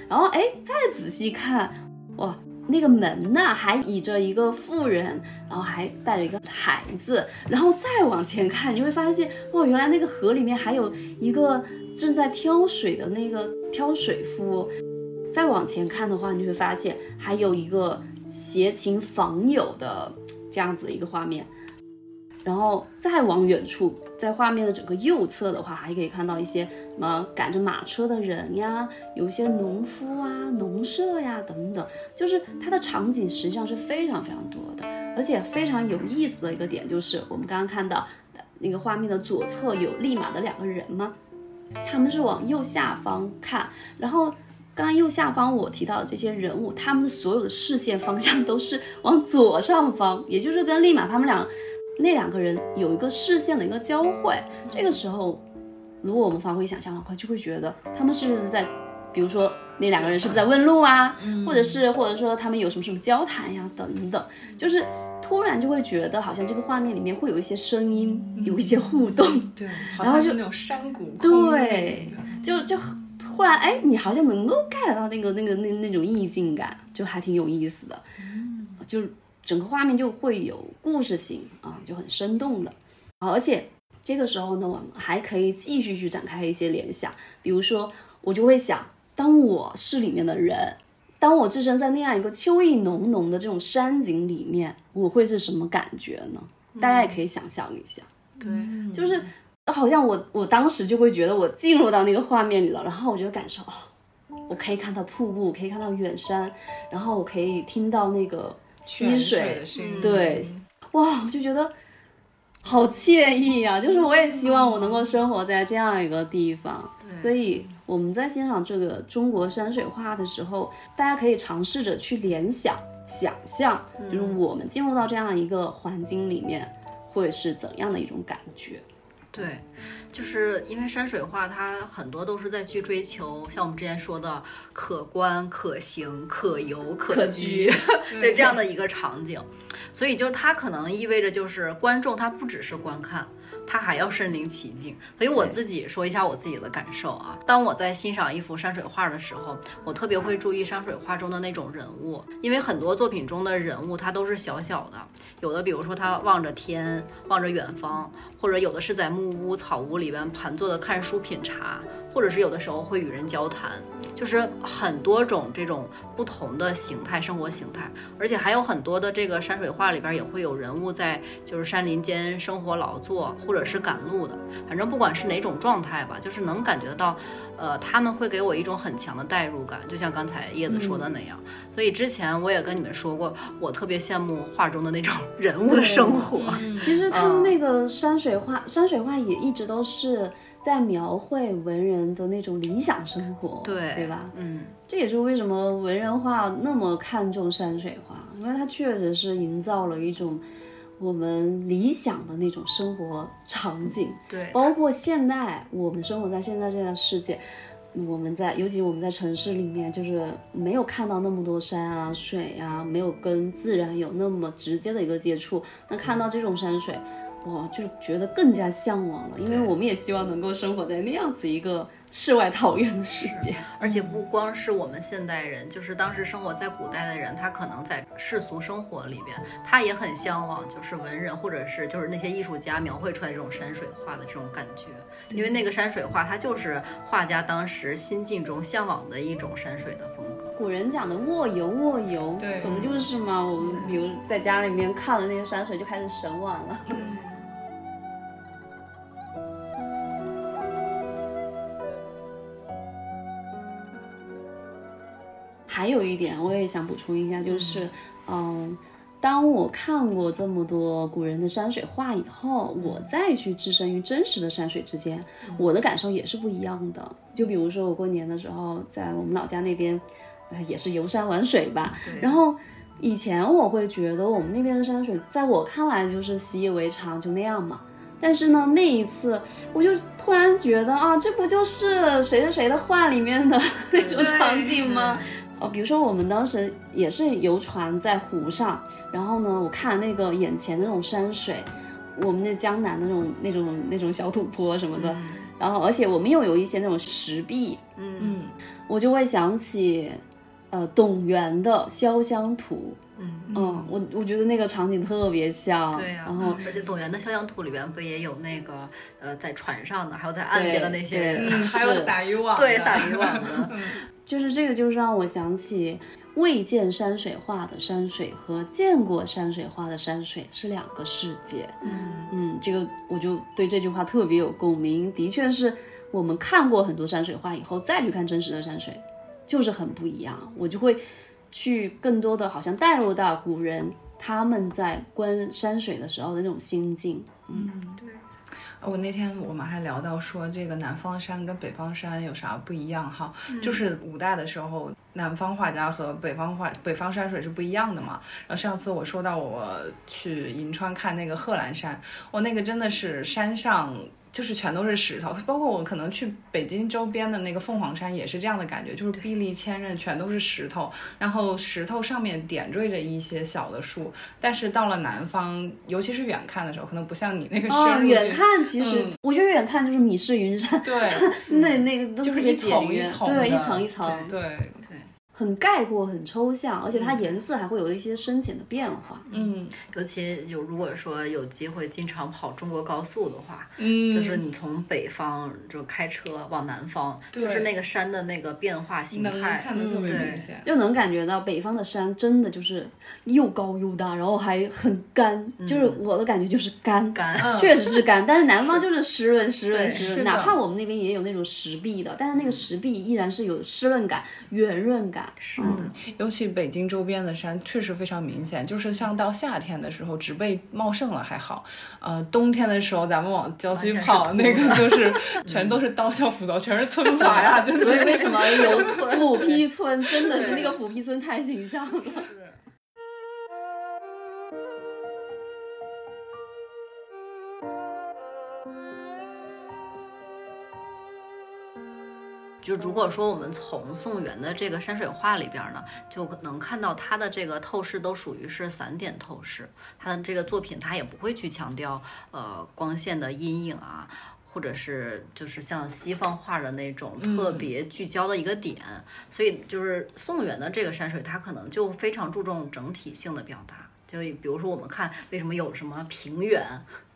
Speaker 2: 然后哎，再仔细看，哇，那个门呢还倚着一个妇人，然后还带着一个孩子，然后再往前看，你会发现，哇，原来那个河里面还有一个正在挑水的那个挑水夫。再往前看的话，你会发现还有一个携琴访友的这样子的一个画面。然后再往远处，在画面的整个右侧的话，还可以看到一些什么赶着马车的人呀，有一些农夫啊、农舍呀等等，就是它的场景实际上是非常非常多的，而且非常有意思的一个点就是，我们刚刚看到那个画面的左侧有立马的两个人吗？他们是往右下方看，然后刚刚右下方我提到的这些人物，他们的所有的视线方向都是往左上方，也就是跟立马他们俩。那两个人有一个视线的一个交汇，这个时候，如果我们发挥想象的话，就会觉得他们是不是在，比如说那两个人是不是在问路啊，或者是或者说他们有什么什么交谈呀等等，就是突然就会觉得好像这个画面里面会有一些声音，有一些互动，
Speaker 3: 对，然后就那种山谷，
Speaker 2: 对，就就忽然哎，你好像能够 get 到那个那个那那种意境感，就还挺有意思的，就。整个画面就会有故事性啊，就很生动了。而且这个时候呢，我们还可以继续去展开一些联想。比如说，我就会想，当我是里面的人，当我置身在那样一个秋意浓浓的这种山景里面，我会是什么感觉呢？大家也可以想象一下。
Speaker 1: 对，
Speaker 2: 就是好像我我当时就会觉得我进入到那个画面里了，然后我就感受，哦，我可以看到瀑布，可以看到远山，然后我可以听到那个。溪水，对，哇，我就觉得好惬意啊！就是我也希望我能够生活在这样一个地方。所以我们在欣赏这个中国山水画的时候，大家可以尝试着去联想、想象，就是我们进入到这样一个环境里面，会是怎样的一种感觉。
Speaker 1: 对，就是因为山水画，它很多都是在去追求，像我们之前说的可观、可行、可游、可居，对这样的一个场景，所以就是它可能意味着就是观众他不只是观看。他还要身临其境，所以我自己说一下我自己的感受啊。当我在欣赏一幅山水画的时候，我特别会注意山水画中的那种人物，因为很多作品中的人物他都是小小的，有的比如说他望着天，望着远方，或者有的是在木屋草屋里边盘坐的看书品茶。或者是有的时候会与人交谈，就是很多种这种不同的形态，生活形态，而且还有很多的这个山水画里边也会有人物在就是山林间生活劳作，或者是赶路的，反正不管是哪种状态吧，就是能感觉到。呃，他们会给我一种很强的代入感，就像刚才叶子说的那样。所以之前我也跟你们说过，我特别羡慕画中的那种人物的生活。
Speaker 2: 其实他们那个山水画，山水画也一直都是在描绘文人的那种理想生活，
Speaker 1: 对
Speaker 2: 对吧？
Speaker 1: 嗯，
Speaker 2: 这也是为什么文人画那么看重山水画，因为它确实是营造了一种。我们理想的那种生活场景，
Speaker 1: 对，
Speaker 2: 包括现代我们生活在现在这个世界，我们在，尤其我们在城市里面，就是没有看到那么多山啊、水啊，没有跟自然有那么直接的一个接触，那看到这种山水，我就觉得更加向往了，因为我们也希望能够生活在那样子一个。世外桃源的世界，
Speaker 1: 而且不光是我们现代人，就是当时生活在古代的人，他可能在世俗生活里边，他也很向往，就是文人或者是就是那些艺术家描绘出来这种山水画的这种感觉，因为那个山水画，它就是画家当时心境中向往的一种山水的风格。
Speaker 2: 古人讲的卧游，卧游，
Speaker 3: 对，
Speaker 2: 可不就是嘛？我们比如在家里面看了那些山水，就开始神往了。还有一点，我也想补充一下，就是，嗯，当我看过这么多古人的山水画以后，我再去置身于真实的山水之间，我的感受也是不一样的。就比如说我过年的时候，在我们老家那边，也是游山玩水吧。然后以前我会觉得我们那边的山水，在我看来就是习以为常，就那样嘛。但是呢，那一次我就突然觉得啊，这不就是谁谁谁的画里面的 那种场景吗？哦，比如说我们当时也是游船在湖上，然后呢，我看那个眼前的那种山水，我们那江南的那种那种那种小土坡什么的，然后而且我们又有一些那种石壁，
Speaker 1: 嗯，
Speaker 2: 我就会想起，呃，董源的《潇湘图》，
Speaker 1: 嗯
Speaker 2: 嗯，我我觉得那个场景特别像。
Speaker 1: 对呀、
Speaker 2: 然后
Speaker 1: 而且《董源的肖像图》里边不也有那个呃在船上的，还有在岸边的那些人，
Speaker 3: 嗯，还有撒渔网的，
Speaker 1: 对撒渔网的，
Speaker 2: 就是这个，就是让我想起未见山水画的山水和见过山水画的山水是两个世界。
Speaker 1: 嗯
Speaker 2: 嗯，这个我就对这句话特别有共鸣。的确是我们看过很多山水画以后，再去看真实的山水，就是很不一样。我就会去更多的好像带入到古人他们在观山水的时候的那种心境。
Speaker 1: 嗯，对。
Speaker 3: 我那天我们还聊到说，这个南方山跟北方山有啥不一样哈？就是五代的时候，南方画家和北方画北方山水是不一样的嘛。然后上次我说到我去银川看那个贺兰山，我那个真的是山上。就是全都是石头，包括我可能去北京周边的那个凤凰山也是这样的感觉，就是壁立千仞，全都是石头，然后石头上面点缀着一些小的树。但是到了南方，尤其是远看的时候，可能不像你那个
Speaker 2: 哦，
Speaker 3: 深入
Speaker 2: 远看其实、
Speaker 3: 嗯
Speaker 2: 我觉得远看就是米氏云山，
Speaker 3: 对，
Speaker 2: 那那个都
Speaker 3: 是一层一层
Speaker 2: 对，一层一层，
Speaker 3: 对，
Speaker 2: 很概括，很抽象，而且它颜色还会有一些深浅的变化。
Speaker 3: 嗯
Speaker 1: 尤其有如果说有机会经常跑中国高速的话，
Speaker 3: 嗯，
Speaker 1: 就是你从北方就开车往南方，就是那个山的那个变化形
Speaker 3: 能
Speaker 1: 态，
Speaker 3: 看得特别
Speaker 1: 对
Speaker 3: 明显。
Speaker 2: 就能感觉到北方的山真的就是又高又大，然后还很干，就是我的感觉就是干，
Speaker 1: 干
Speaker 2: 确实是干。但是南方就是湿润、湿润、湿润，哪怕我们那边也有那种石壁的，但是那个石壁依然是有湿润感、圆润感。
Speaker 1: 是
Speaker 2: 嗯。
Speaker 3: 尤其北京周边的山确实非常明显，就是像到夏天的时候，植被茂盛了还好，呃，冬天的时候咱们往郊区跑，那个就是 全都是刀削斧凿，全是村法呀，就是。
Speaker 2: 所以为什么有 斧劈村？真的是那个斧劈村太形象了。
Speaker 1: 就如果说我们从宋元的这个山水画里边呢，就能看到它的这个透视都属于是散点透视，它的这个作品它也不会去强调呃光线的阴影啊，或者是就是像西方画的那种特别聚焦的一个点，所以就是宋元的这个山水，它可能就非常注重整体性的表达。就比如说，我们看为什么有什么平远、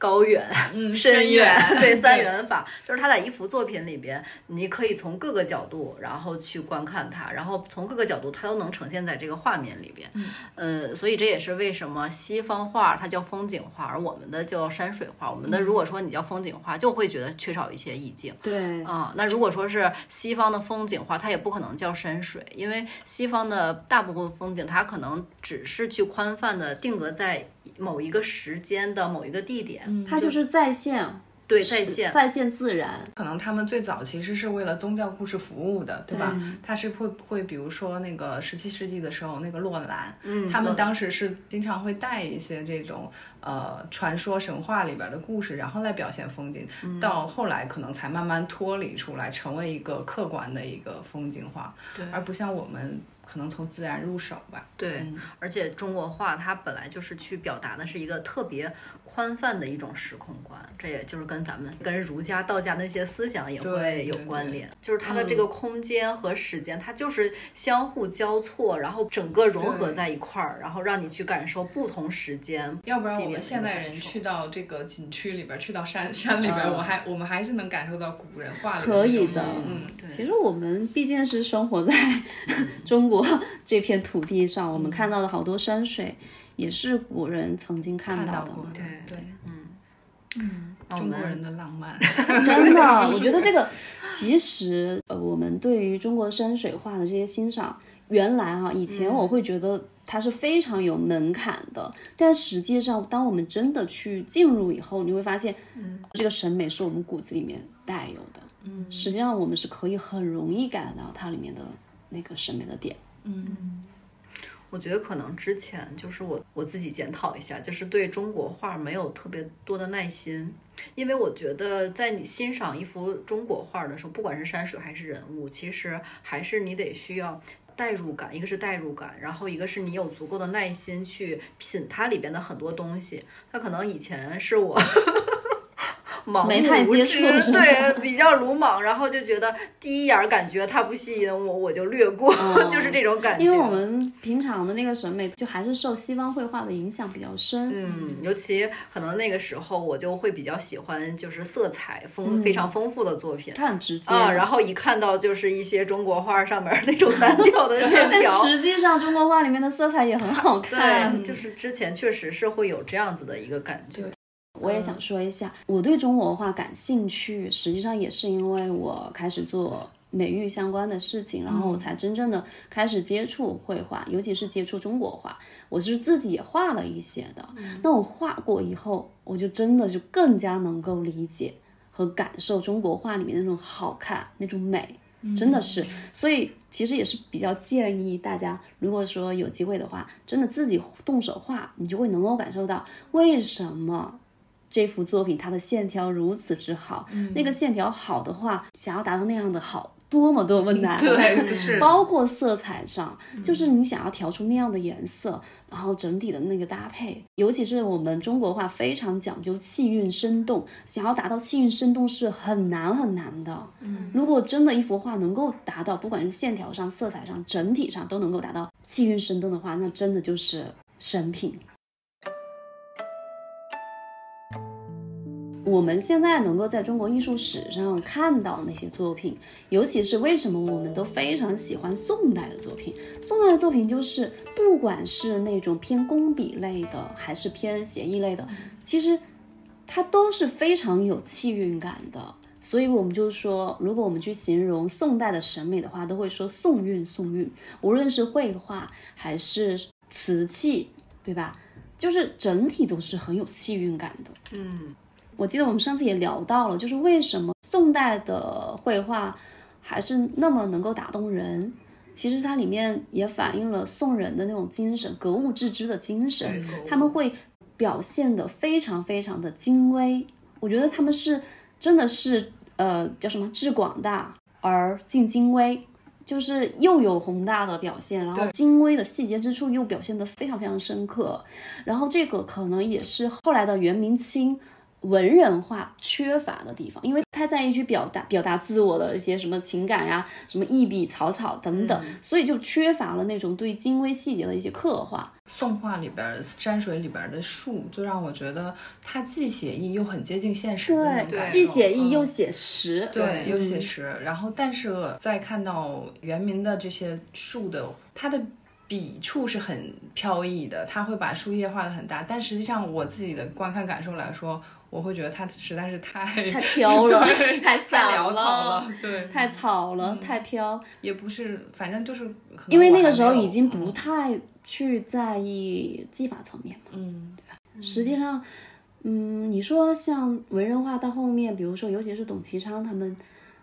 Speaker 1: 高远、
Speaker 3: 嗯
Speaker 1: 深
Speaker 3: 深远
Speaker 1: 对 三元法，就是他在一幅作品里边，你可以从各个角度，然后去观看它，然后从各个角度，它都能呈现在这个画面里边。
Speaker 3: 嗯，
Speaker 1: 呃，所以这也是为什么西方画它叫风景画，而我们的叫山水画。我们的如果说你叫风景画，就会觉得缺少一些意境。
Speaker 2: 对，
Speaker 1: 啊、那如果说是西方的风景画，它也不可能叫山水，因为西方的大部分风景，它可能只是去宽泛的定格在某一个时间的某一个地点，
Speaker 3: 嗯
Speaker 2: 它就是在线，
Speaker 1: 对，在线。
Speaker 2: 在线自然。
Speaker 3: 可能他们最早其实是为了宗教故事服务的，对吧？
Speaker 2: 对
Speaker 3: 他是会会比如说那个十七世纪的时候，那个洛兰，
Speaker 1: 嗯
Speaker 3: 他们当时是经常会带一些这种呃传说神话里边的故事，然后来表现风景。
Speaker 1: 嗯
Speaker 3: 到后来可能才慢慢脱离出来，成为一个客观的一个风景画，
Speaker 1: 对
Speaker 3: 而不像我们可能从自然入手吧。
Speaker 1: 对，
Speaker 3: 嗯
Speaker 1: 而且中国画它本来就是去表达的是一个特别宽泛的一种时空观，这也就是跟咱们跟儒家、道家那些思想也会有关联，就是它的这个空间和时间，它就是相互交错，然后整个融合在一块儿，然后让你去感受不同时间。
Speaker 3: 要不然们现代人去到这个景区里边，去到山山里边，
Speaker 1: 嗯
Speaker 3: 我还我们还是能感受到古人画的
Speaker 2: 可以的
Speaker 3: 嗯，
Speaker 1: 对
Speaker 2: 其实我们毕竟是生活在 中国这片土地上，我们看到的好多山水，也是古人曾经看
Speaker 3: 看到
Speaker 2: 的嘛。
Speaker 3: 对
Speaker 1: 对，嗯
Speaker 3: 嗯，中国人的浪漫。
Speaker 2: 真的，我觉得这个其实呃，我们对于中国山水画的这些欣赏，原来哈、以前我会觉得它是非常有门槛的，但实际上，当我们真的去进入以后，你会发现，这个审美是我们骨子里面带有的。
Speaker 3: 嗯
Speaker 2: 实际上我们是可以很容易感到它里面的那个审美的点。
Speaker 3: 嗯
Speaker 1: 我觉得可能之前就是我我自己检讨一下，就是对中国画没有特别多的耐心，因为我觉得在你欣赏一幅中国画的时候，不管是山水还是人物，其实还是你得需要。代入感，一个是代入感，然后一个是你有足够的耐心去品它里边的很多东西。它可能以前是我盲
Speaker 2: 没太接
Speaker 1: 目无知对，比较鲁莽，然后就觉得第一眼儿感觉它不吸引我，我就略过，
Speaker 2: 哦
Speaker 1: 就是这种感觉。
Speaker 2: 因为我们平常的那个审美就还是受西方绘画的影响比较深。
Speaker 1: 嗯，尤其可能那个时候我就会比较喜欢就是色彩丰、非常丰富的作品。
Speaker 2: 它很直接
Speaker 1: 啊，然后一看到就是一些中国画上面那种单 调的线
Speaker 2: 但
Speaker 1: 条，
Speaker 2: 实际上中国画里面的色彩也很好看。
Speaker 1: 对，就是之前确实是会有这样子的一个感觉。
Speaker 2: 我也想说一下，我对中国画感兴趣，实际上也是因为我开始做美育相关的事情，然后我才真正的开始接触绘画，尤其是接触中国画。我是自己也画了一些的，那我画过以后，我就真的就更加能够理解和感受中国画里面那种好看、那种美。真的是，所以其实也是比较建议大家，如果说有机会的话，真的自己动手画，你就会能够感受到为什么这幅作品它的线条如此之好。那个线条好的话，想要达到那样的好，多么多么难。
Speaker 3: 对，是
Speaker 2: 包括色彩上，就是你想要调出那样的颜色，然后整体的那个搭配，尤其是我们中国画非常讲究气韵生动，想要达到气韵生动是很难很难的。嗯，如果真的一幅画能够达到，不管是线条上、色彩上、整体上都能够达到气韵生动的话，那真的就是神品。我们现在能够在中国艺术史上看到那些作品，尤其是为什么我们都非常喜欢宋代的作品。宋代的作品就是，不管是那种偏工笔类的，还是偏写意类的，其实它都是非常有气韵感的。所以我们就说，如果我们去形容宋代的审美的话，都会说宋韵，宋韵。无论是绘画还是瓷器，对吧？就是整体都是很有气韵感的。
Speaker 1: 嗯，
Speaker 2: 我记得我们上次也聊到了，就是为什么宋代的绘画还是那么能够打动人。其实它里面也反映了宋人的那种精神，格物致知的精神。他们会表现的非常非常的精微。我觉得他们是真的是呃叫什么致广大而尽精微，就是又有宏大的表现，然后精微的细节之处又表现得非常非常深刻。然后这个可能也是后来的元明清文人画缺乏的地方，因为他在意去表达表达自我的一些什么情感呀、什么一笔草草等等，所以就缺乏了那种对精微细节的一些刻画。
Speaker 3: 宋画里边儿山水里边儿的树，就让我觉得它既写意又很接近现实
Speaker 2: 对，既写意
Speaker 3: 嗯
Speaker 2: 又写实。
Speaker 3: 对，又写
Speaker 2: 嗯
Speaker 3: 实。然后，但是在看到原民的这些树的，它的笔触是很飘逸的，他会把树叶画的很大。但实际上，我自己的观看感受来说，我会觉得它实在是太
Speaker 2: 太飘了 太散了
Speaker 3: 了，对，
Speaker 2: 太草了，太飘。
Speaker 3: 也不是，反正就是
Speaker 2: 因为那个时候已经不
Speaker 3: 嗯
Speaker 2: 太去在意技法层面嘛。
Speaker 3: 嗯
Speaker 2: 实际上，嗯，你说像文人画到后面，比如说尤其是董其昌他们，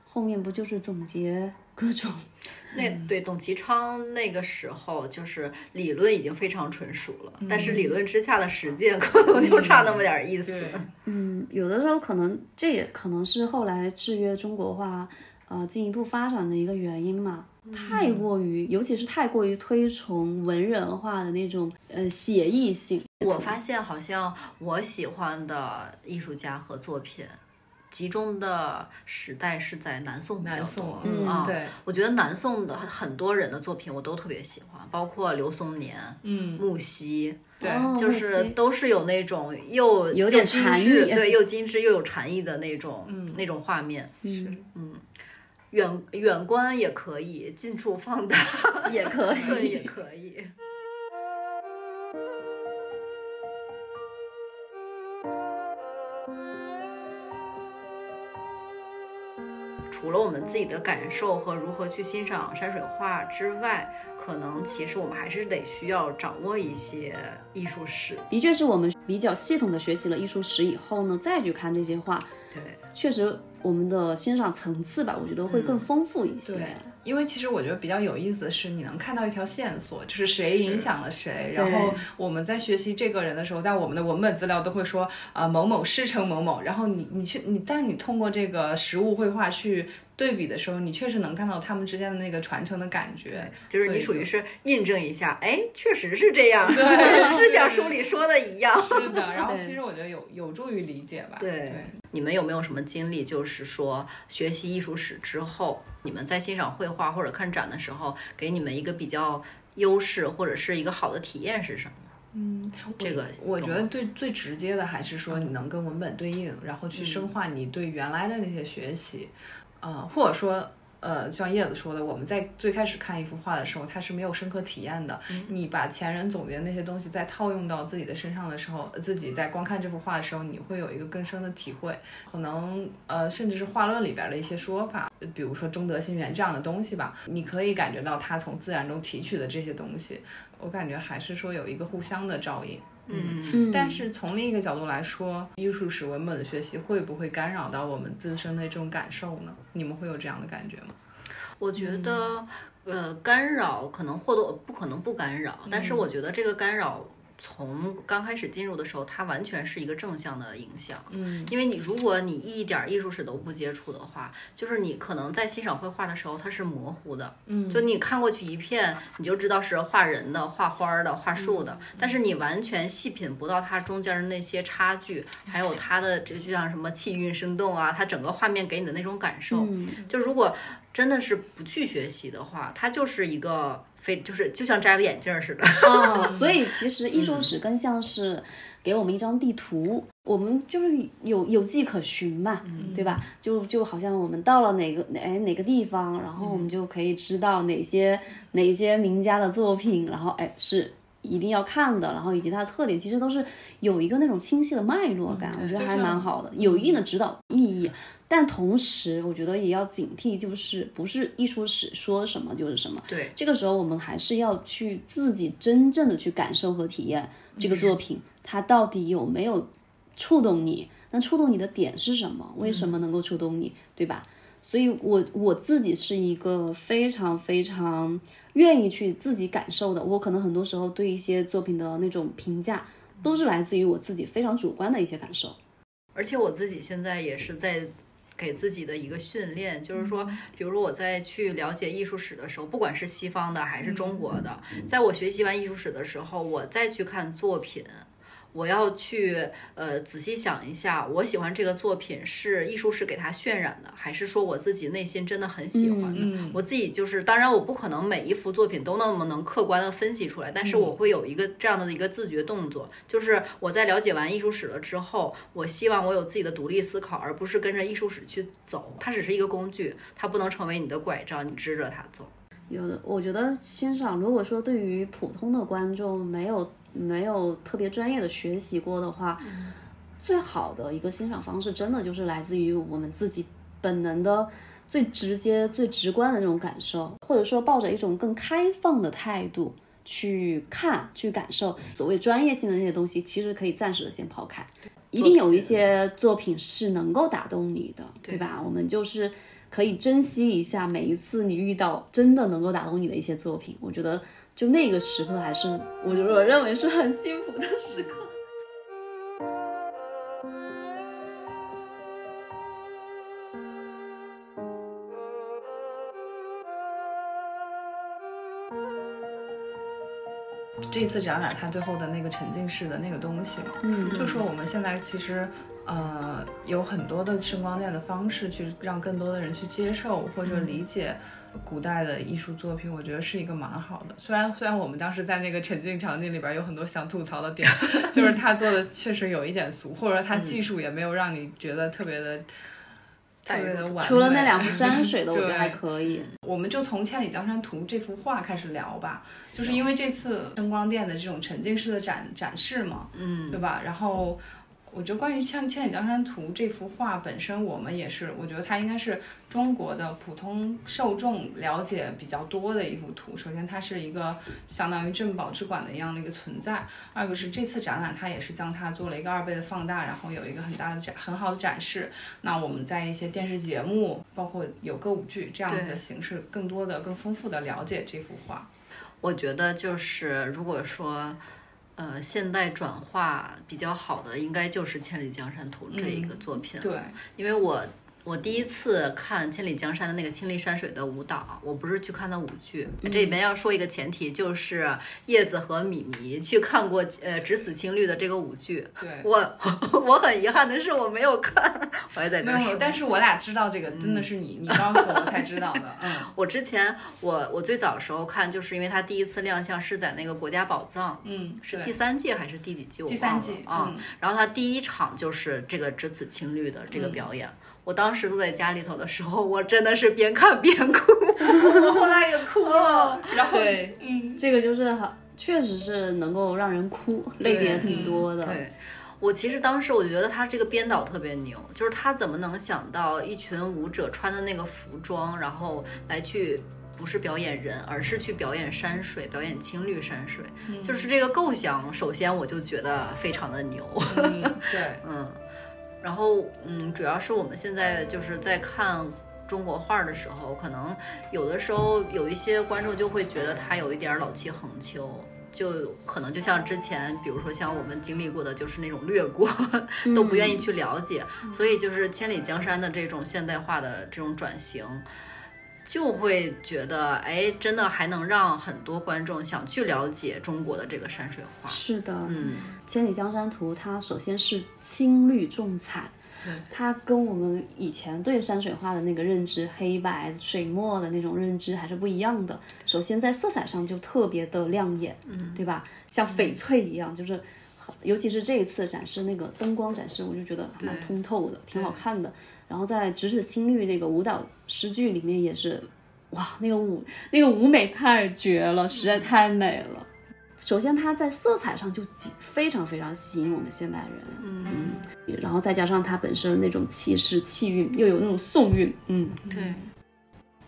Speaker 2: 后面不就是总结各种
Speaker 1: 那对董其昌那个时候就是理论已经非常纯熟了，但是理论之下的实践可能就差那么点儿意思。
Speaker 3: 对
Speaker 2: 嗯，有的时候可能这也可能是后来制约中国画呃进一步发展的一个原因嘛。太过于，尤其是太过于推崇文人画的那种呃写意性。
Speaker 1: 我发现好像我喜欢的艺术家和作品。集中的时代是在南宋比较
Speaker 3: 宋
Speaker 1: 多，
Speaker 2: 嗯
Speaker 1: 啊，
Speaker 3: 对，
Speaker 1: 我觉得南宋的很多人的作品我都特别喜欢，包括刘松年、
Speaker 3: 嗯
Speaker 1: 木西，
Speaker 3: 对
Speaker 1: 就是都是有那种又
Speaker 2: 有点禅意
Speaker 1: 对，又精致又有禅意的那种、
Speaker 3: 嗯
Speaker 1: 那种画面。
Speaker 2: 嗯，
Speaker 1: 嗯，远远观也可以，近处放大
Speaker 2: 也可
Speaker 1: 对也。可以。除了我们自己的感受和如何去欣赏山水画之外，可能其实我们还是得需要掌握一些艺术史。
Speaker 2: 的确是我们比较系统的学习了艺术史以后呢，再去看这些画，
Speaker 1: 对，
Speaker 2: 确实我们的欣赏层次吧，我觉得会更丰富一些。
Speaker 3: 对，因为其实我觉得比较有意思的是，你能看到一条线索，就是谁影响了谁。然后我们在学习这个人的时候，在我们的文本资料都会说，呃，某某师承某某。然后你你去你，但你通过这个实物绘画去对比的时候，你确实能看到他们之间的那个传承的感觉。
Speaker 1: 就是你属于是印证一下，哎，确实是这样，
Speaker 3: 对
Speaker 1: 是像书里说的一样。
Speaker 3: 是的，然后其实我觉得有有助于理解吧。
Speaker 1: 对
Speaker 3: 对。
Speaker 1: 你们有没有什么经历，就是说学习艺术史之后，你们在欣赏绘画或者看展的时候，给你们一个比较优势或者是一个好的体验是什么？
Speaker 3: 嗯，
Speaker 1: 这个
Speaker 3: 我觉得最最直接的还是说你能跟文本对应，然后去深化你对原来的那些学习，呃，或者说。呃，像叶子说的，我们在最开始看一幅画的时候，它是没有深刻体验的。你把前人总结那些东西再套用到自己的身上的时候，自己在观看这幅画的时候，你会有一个更深的体会。可能呃，甚至是画论里边的一些说法，比如说中德心源这样的东西吧，你可以感觉到他从自然中提取的这些东西。我感觉还是说有一个互相的照应。
Speaker 1: 嗯
Speaker 2: 嗯，
Speaker 3: 但是从另一个角度来说，艺术史文本的学习会不会干扰到我们自身的这种感受呢？你们会有这样的感觉吗？
Speaker 1: 我觉得，呃，干扰可能或多不可能不干扰，但是我觉得这个干扰从刚开始进入的时候，它完全是一个正向的影响。
Speaker 3: 嗯
Speaker 1: 因为你如果你一点儿艺术史都不接触的话，就是你可能在欣赏绘画的时候它是模糊的，
Speaker 3: 嗯
Speaker 1: 就你看过去一片，你就知道是画人的、画花儿的、画树的，但是你完全细品不到它中间的那些差距，还有它的这就像什么气韵生动啊，它整个画面给你的那种感受。
Speaker 2: 嗯
Speaker 1: 就如果真的是不去学习的话，它就是一个非就是就像摘了眼镜儿似的。
Speaker 2: 啊，所以其实艺术史更像是给我们一张地图，我们就是有有迹可循嘛，对吧？就就好像我们到了哪个哎哪个地方，然后我们就可以知道哪些哪些名家的作品，然后哎是。一定要看的，然后以及它的特点，其实都是有一个那种清晰的脉络感，我觉得还蛮好的，有一定的指导意义。但同时，我觉得也要警惕，就是不是艺术史说什么就是什么。
Speaker 1: 对，
Speaker 2: 这个时候我们还是要去自己真正的去感受和体验这个作品，它到底有没有触动你？那触动你的点是什么？为什么能够触动你，对吧？所以我我自己是一个非常非常愿意去自己感受的。我可能很多时候对一些作品的那种评价，都是来自于我自己非常主观的一些感受。
Speaker 1: 而且我自己现在也是在给自己的一个训练，就是说，比如说我在去了解艺术史的时候，不管是西方的还是中国的，在我学习完艺术史的时候，我再去看作品。我要去呃仔细想一下，我喜欢这个作品是艺术史给它渲染的，还是说我自己内心真的很喜欢的？
Speaker 3: 嗯
Speaker 1: 我自己就是，当然我不可能每一幅作品都那么能客观的分析出来，但是我会有一个这样的一个自觉动作，就是我在了解完艺术史了之后，我希望我有自己的独立思考，而不是跟着艺术史去走。它只是一个工具，它不能成为你的拐杖，你支着它走。
Speaker 2: 有的，我觉得欣赏，如果说对于普通的观众没有没有特别专业的学习过的话，最好的一个欣赏方式，真的就是来自于我们自己本能的、最直接、最直观的那种感受，或者说抱着一种更开放的态度去看、去感受。所谓专业性的那些东西，其实可以暂时的先抛开。一定有一些作品是能够打动你的，对吧？我们就是可以珍惜一下每一次你遇到真的能够打动你的一些作品。我觉得就那个时刻还是我我认为是很幸福的时刻。
Speaker 3: 这次展览它最后的那个沉浸式的那个东西嘛，
Speaker 2: 嗯
Speaker 3: 就说我们现在其实呃有很多的声光电的方式去让更多的人去接受或者理解古代的艺术作品，我觉得是一个蛮好的。虽然虽然我们当时在那个沉浸场景里边有很多想吐槽的点，就是他做的确实有一点俗，或者说他技术也没有让你觉得特别的。特别的完美，
Speaker 2: 除了那两幅山 水的，我觉得还可以。
Speaker 3: 我们就从《千里江山图》这幅画开始聊吧，就是因为这次声光电的这种沉浸式的展展示嘛，
Speaker 1: 嗯
Speaker 3: 对吧？然后我觉得关于像《千里江山图》这幅画本身，我们也是，我觉得它应该是中国的普通受众了解比较多的一幅图。首先，它是一个相当于镇宝之馆的一样的一个存在；二个是这次展览，它也是将它做了一个二倍的放大，然后有一个很大的展很好的展示。那我们在一些电视节目，包括有歌舞剧这样子的形式，更多的、更丰富的了解这幅画。
Speaker 1: 我觉得就是如果说，呃，现代转化比较好的，应该就是《千里江山图》这一个作品。
Speaker 3: 对，
Speaker 1: 因为我我第一次看《千里江山》的那个青丽山水的舞蹈，我不是去看的舞剧。这里面要说一个前提，就是叶子和米妮去看过呃《只此青绿》的这个舞剧。
Speaker 3: 对，
Speaker 1: 我 我很遗憾的是我没有看，我还在这说。
Speaker 3: 但是我俩知道这个，真的是你你告诉我才知道的。嗯，
Speaker 1: 我之前我我最早的时候看，就是因为他第一次亮相是在那个国家宝藏，
Speaker 3: 嗯，
Speaker 1: 是第三届还是第几季？
Speaker 3: 第三季
Speaker 1: 啊。然后他第一场就是这个《只此青绿》的这个表演。我当时坐在家里头的时候，我真的是边看边哭，我后来也哭了。然后，
Speaker 2: 嗯，这个就是很，确实是能够让人哭，泪点挺多的。
Speaker 1: 对，我其实当时我觉得他这个编导特别牛，就是他怎么能想到一群舞者穿的那个服装，然后来去不是表演人，而是去表演山水，表演青绿山水，就是这个构想，首先我就觉得非常的牛。
Speaker 3: 对，
Speaker 1: 嗯。然后，嗯，主要是我们现在就是在看中国画的时候，可能有的时候有一些观众就会觉得他有一点老气横秋，就可能就像之前，比如说像我们经历过的，就是那种略过，都不愿意去了解。所以就是千里江山的这种现代化的这种转型。就会觉得，哎，真的还能让很多观众想去了解中国的这个山水画。
Speaker 2: 是的，
Speaker 1: 嗯，《
Speaker 2: 千里江山图》它首先是青绿重彩，它跟我们以前对山水画的那个认知，黑白水墨的那种认知还是不一样的。首先在色彩上就特别的亮眼，
Speaker 1: 嗯，
Speaker 2: 对吧？像翡翠一样，就是，尤其是这一次展示那个灯光展示，我就觉得蛮通透的，挺好看的。然后在《咫尺青绿》那个舞蹈诗句里面也是，哇，那个舞那个舞美太绝了，实在太美了。首先它在色彩上就非常非常吸引我们现代人，
Speaker 1: 嗯，
Speaker 2: 然后再加上它本身那种气势气韵，又有那种宋韵，嗯，
Speaker 1: 对。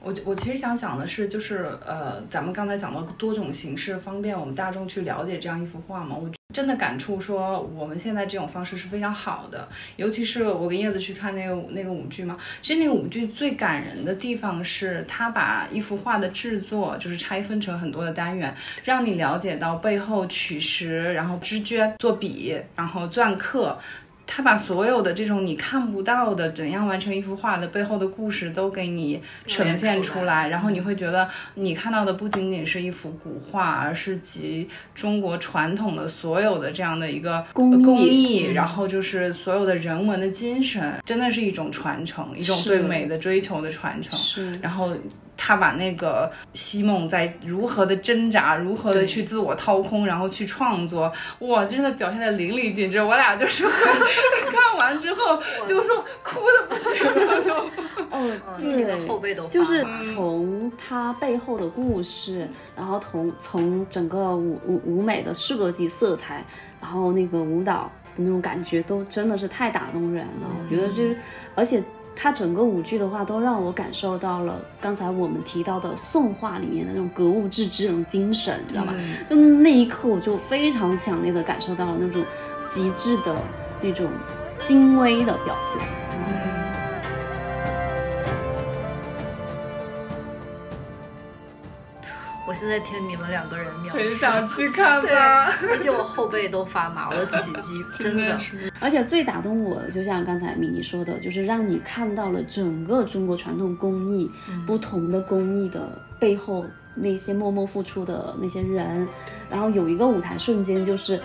Speaker 3: 我我其实想讲的是，就是呃，咱们刚才讲到多种形式，方便我们大众去了解这样一幅画嘛。我真的感触说，我们现在这种方式是非常好的。尤其是我跟叶子去看那个那个舞剧嘛，其实那个舞剧最感人的地方是，他把一幅画的制作就是拆分成很多的单元，让你了解到背后取石，然后织绢、做笔，然后篆刻。他把所有的这种你看不到的怎样完成一幅画的背后的故事都给你呈现出来，然后你会觉得你看到的不仅仅是一幅古画，而是集中国传统的所有的这样的一个工艺，然后就是所有的人文的精神，真的是一种传承，一种对美的追求的传承。
Speaker 2: 是，
Speaker 3: 然后。他把那个西梦在如何的挣扎，如何的去自我掏空，然后去创作，哇，真的表现的淋漓尽致。我俩就是 看完之后就说哭的不行了，就
Speaker 2: 哦，
Speaker 1: 对，后背都
Speaker 2: 就是从他背后的故事，然后从从整个舞舞舞美的设计色彩，然后那个舞蹈的那种感觉，都真的是太打动人了。我觉得就是，而且。它整个舞剧的话，都让我感受到了刚才我们提到的宋画里面的那种格物致知那种精神，你知道吧？就那一刻，我就非常强烈的感受到了那种极致的那种精微的表现。
Speaker 1: 我现在听你们两个人描述，
Speaker 3: 很想去看吧。
Speaker 1: 而且我后背都发麻，我的起鸡，真的。
Speaker 2: 而且最打动我的，就像刚才米妮说的，就是让你看到了整个中国传统工艺，不同的工艺的背后那些默默付出的那些人。然后有一个舞台瞬间，就是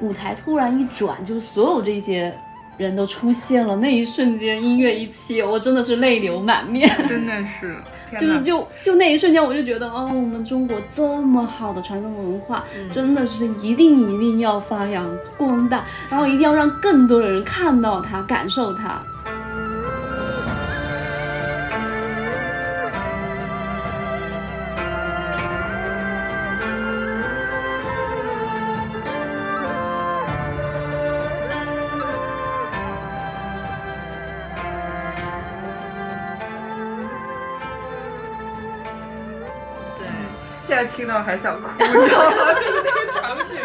Speaker 2: 舞台突然一转，就是所有这些。人都出现了，那一瞬间音乐一起，我真的是泪流满面，
Speaker 3: 真的是，
Speaker 2: 就是就就那一瞬间，我就觉得，哦，我们中国这么好的传统文化，真的是一定一定要发扬光大，然后一定要让更多的人看到它，感受它。
Speaker 3: 听到还想哭，你知道吗？就是那个场景，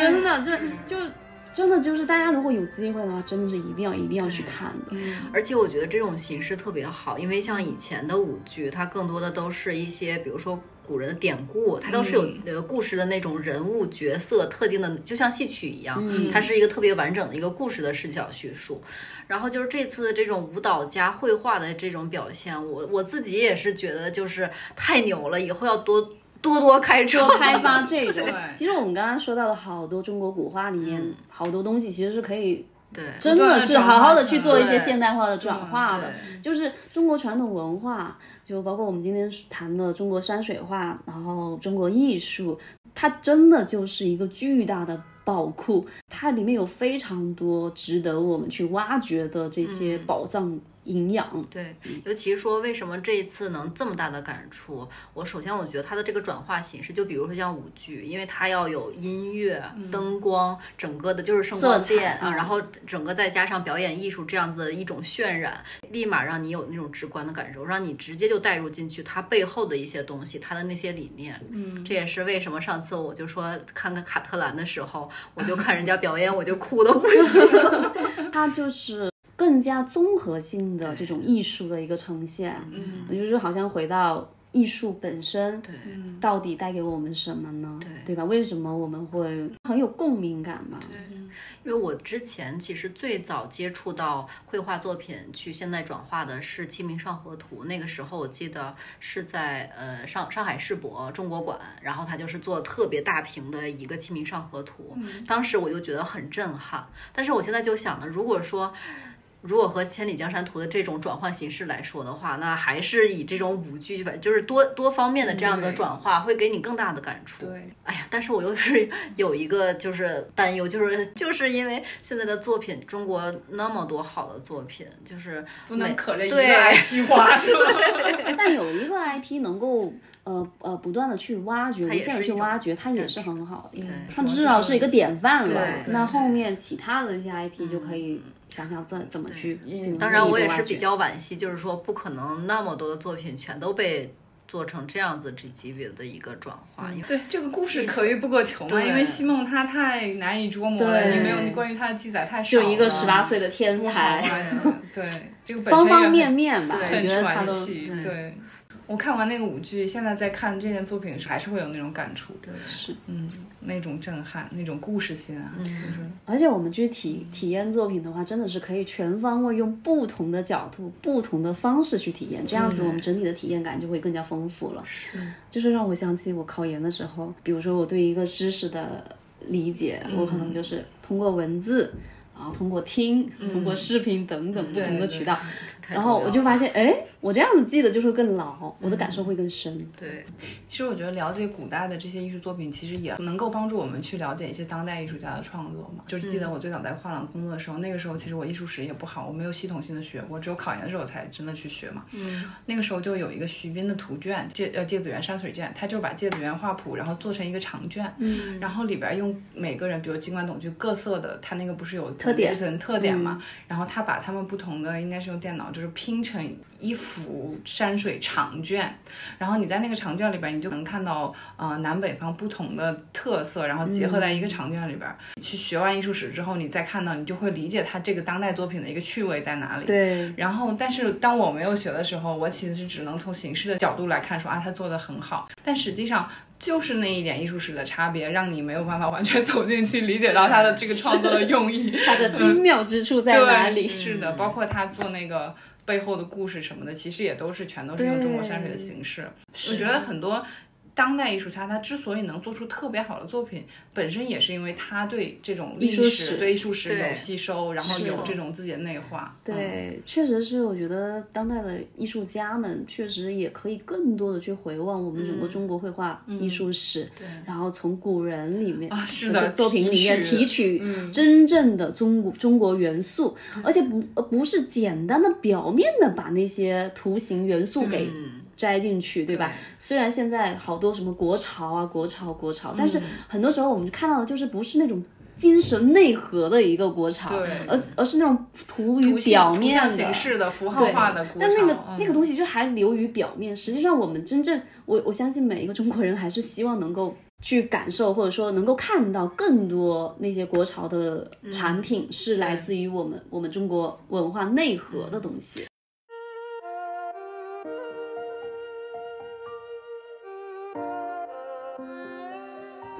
Speaker 2: 真的，就就真的就是大家如果有机会的话，真的是一定要一定要去看的。
Speaker 1: 而且我觉得这种形式特别好，因为像以前的舞剧，它更多的都是一些，比如说古人的典故，它都是有呃故事的那种人物角色特定的，就像戏曲一样，它是一个特别完整的一个故事的视角叙述。然后就是这次这种舞蹈加绘画的这种表现，我我自己也是觉得就是太牛了，以后要多多多开
Speaker 2: 多开发这种。其实我们刚刚说到的好多中国古画里面，好多东西其实是可以
Speaker 1: 对。
Speaker 2: 真的是好好的去做一些现代化的转化的。
Speaker 3: 嗯，
Speaker 2: 就是中国传统文化，就包括我们今天谈的中国山水画，然后中国艺术，它真的就是一个巨大的宝库，它里面有非常多值得我们去挖掘的这些宝藏营养。
Speaker 1: 对，尤其说为什么这一次能这么大的感触？我首先我觉得它的这个转化形式，就比如说像舞剧，因为它要有音乐、灯光，整个的就是
Speaker 2: 色彩
Speaker 1: 电啊，
Speaker 2: 嗯
Speaker 1: 然后整个再加上表演艺术这样子的一种渲染，立马让你有那种直观的感受，让你直接就带入进去它背后的一些东西，它的那些理念。
Speaker 3: 嗯，
Speaker 1: 这也是为什么上次我就说看看卡特兰的时候，我就看人家表演，我就哭的不行。
Speaker 2: 他就是更加综合性的这种艺术的一个呈现，
Speaker 3: 嗯
Speaker 2: 就是好像回到艺术本身，
Speaker 1: 对
Speaker 3: 嗯
Speaker 2: 到底带给我们什么呢？
Speaker 1: 对
Speaker 2: 对吧？为什么我们会很有共鸣感嘛？
Speaker 1: 因为我之前其实最早接触到绘画作品去现在转化的是《清明上河图》，那个时候我记得是在呃上上海世博中国馆，然后他就是做特别大屏的一个《清明上河图》，当时我就觉得很震撼。但是我现在就想呢，如果说如果和《千里江山图》的这种转换形式来说的话，那还是以这种舞剧，反正就是多多方面的这样的转化，会给你更大的感触。
Speaker 3: 对，
Speaker 1: 哎呀，但是我又是有一个就是担忧，就是就是因为现在的作品，中国那么多好的作品，就是
Speaker 3: 不能可着一个
Speaker 1: 对
Speaker 3: IP 花是吧？
Speaker 2: 但有一个 IP 能够呃呃不断的去挖掘，无限的去挖掘，它也是很好的，
Speaker 1: 对
Speaker 2: 它至少是一个典范了。那后面其他的一些 IP 就可以想想怎怎么去进
Speaker 1: 当然我也是比较惋惜，就是说不可能那么多的作品全都被做成这样子这级别的一个转化，
Speaker 3: 对，这个故事可遇不可求嘛，
Speaker 1: 对
Speaker 3: 因为西梦他太难以捉摸了，
Speaker 2: 对
Speaker 3: 你没有关于他的记载太少了，
Speaker 2: 就一个十八岁的天才，
Speaker 3: 对，这个本身
Speaker 2: 方方面面吧，我
Speaker 3: 很
Speaker 2: 觉得他都
Speaker 3: 传奇，对。我看完那个舞剧，现在在看这件作品的时候，还是会有那种感触，对，
Speaker 2: 是。
Speaker 3: 嗯，那种震撼，那种故事性啊，就是。
Speaker 2: 而且我们去体体验作品的话，真的是可以全方位用不同的角度、不同的方式去体验，这样子我们整体的体验感就会更加丰富了。是。就是让我想起我考研的时候，比如说我对一个知识的理解，我可能就是通过文字。然后通过听、通过视频等等不同的渠道，
Speaker 1: 太
Speaker 2: 然后我就发现，哎，我这样子记得就是更牢，我的感受会更深。
Speaker 1: 对，
Speaker 3: 其实我觉得了解古代的这些艺术作品，其实也能够帮助我们去了解一些当代艺术家的创作嘛。就是记得我最早在画廊工作的时候，那个时候其实我艺术史也不好，我没有系统性的学过，只有考研的时候才真的去学嘛。
Speaker 1: 嗯，
Speaker 3: 那个时候就有一个徐斌的图卷，芥呃芥子园山水卷，他就是把芥子园画谱，然后做成一个长卷，嗯，然后里边用每个人，比如金管董具各色的，他那个不是有
Speaker 2: 特点
Speaker 3: 层特点嘛，然后他把他们不同的，应该是用电脑就是拼成一幅山水长卷，然后你在那个长卷里边，你就能看到呃南北方不同的特色，然后结合在一个长卷里边。去学完艺术史之后，你再看到，你就会理解它这个当代作品的一个趣味在哪里。
Speaker 2: 对，
Speaker 3: 然后，但是当我没有学的时候，我其实只能从形式的角度来看，说啊，他做的很好。但实际上，就是那一点艺术史的差别，让你没有办法完全走进去理解到他的这个创作的用意，
Speaker 2: 它的精妙之处在哪里？
Speaker 3: 是的，包括他做那个背后的故事什么的，其实也都是全都是用中国山水的形式。我觉得很多。当代艺术家他之所以能做出特别好的作品，本身也是因为他对这种历
Speaker 2: 艺术史
Speaker 3: 对艺术史有吸收，然后有这种自己的内化。嗯。
Speaker 2: 对，确实是，我觉得当代的艺术家们确实也可以更多的去回望我们整个中国绘画艺术史，然后从古人里面
Speaker 3: 啊是的
Speaker 2: 作品里面
Speaker 3: 提
Speaker 2: 提
Speaker 3: 取
Speaker 2: 真正的中国中国元素，而且不呃不是简单的表面的把那些图形元素给。
Speaker 1: 嗯
Speaker 2: 摘进去，对吧？虽然现在好多什么国潮啊、国潮、国潮，但是
Speaker 3: 嗯
Speaker 2: 很多时候我们看到的就是不是那种精神内核的一个国潮，而而是那种图于表面的
Speaker 3: 形式的符号化的国
Speaker 2: 但那个、
Speaker 3: 潮
Speaker 2: 那个
Speaker 3: 嗯
Speaker 2: 东西就还流于表面。实际上，我们真正我我相信每一个中国人还是希望能够去感受，或者说能够看到更多那些国潮的产品是来自于我们、我们中国文化内核的东西。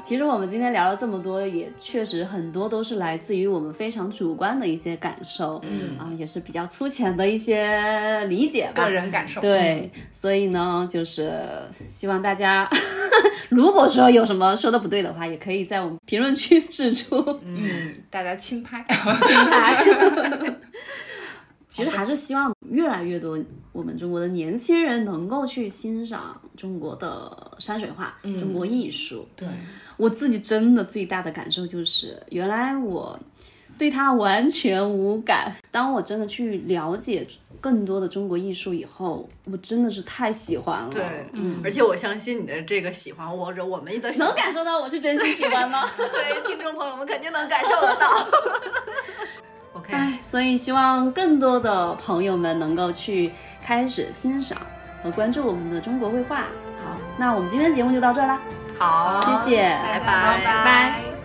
Speaker 2: 其实我们今天聊了这么多，也确实很多都是来自于我们非常主观的一些感受，
Speaker 3: 嗯
Speaker 2: 啊，也是比较粗浅的一些理解吧，
Speaker 3: 个人感受。
Speaker 2: 对，所以呢，就是希望大家，如果说有什么说的不对的话，也可以在我们评论区指出。
Speaker 3: 嗯，大家轻拍。
Speaker 2: 其实还是希望越来越多我们中国的年轻人能够去欣赏中国的山水画、中国艺术。
Speaker 3: 对
Speaker 2: 我自己真的最大的感受就是，原来我对它完全无感。当我真的去了解更多的中国艺术以后，我真的是太喜欢了。
Speaker 1: 对，
Speaker 2: 嗯，
Speaker 1: 而且我相信你的这个喜欢，或者我们的喜欢
Speaker 2: 能感受到我是真心喜欢吗？
Speaker 1: 对，听众朋友们肯定能感受得到。OK，
Speaker 2: 哎，所以希望更多的朋友们能够去开始欣赏和关注我们的中国绘画。好，那我们今天的节目就到这儿啦，
Speaker 1: 好，
Speaker 2: 谢谢，
Speaker 3: 大家
Speaker 2: 拜
Speaker 3: 拜
Speaker 2: 拜。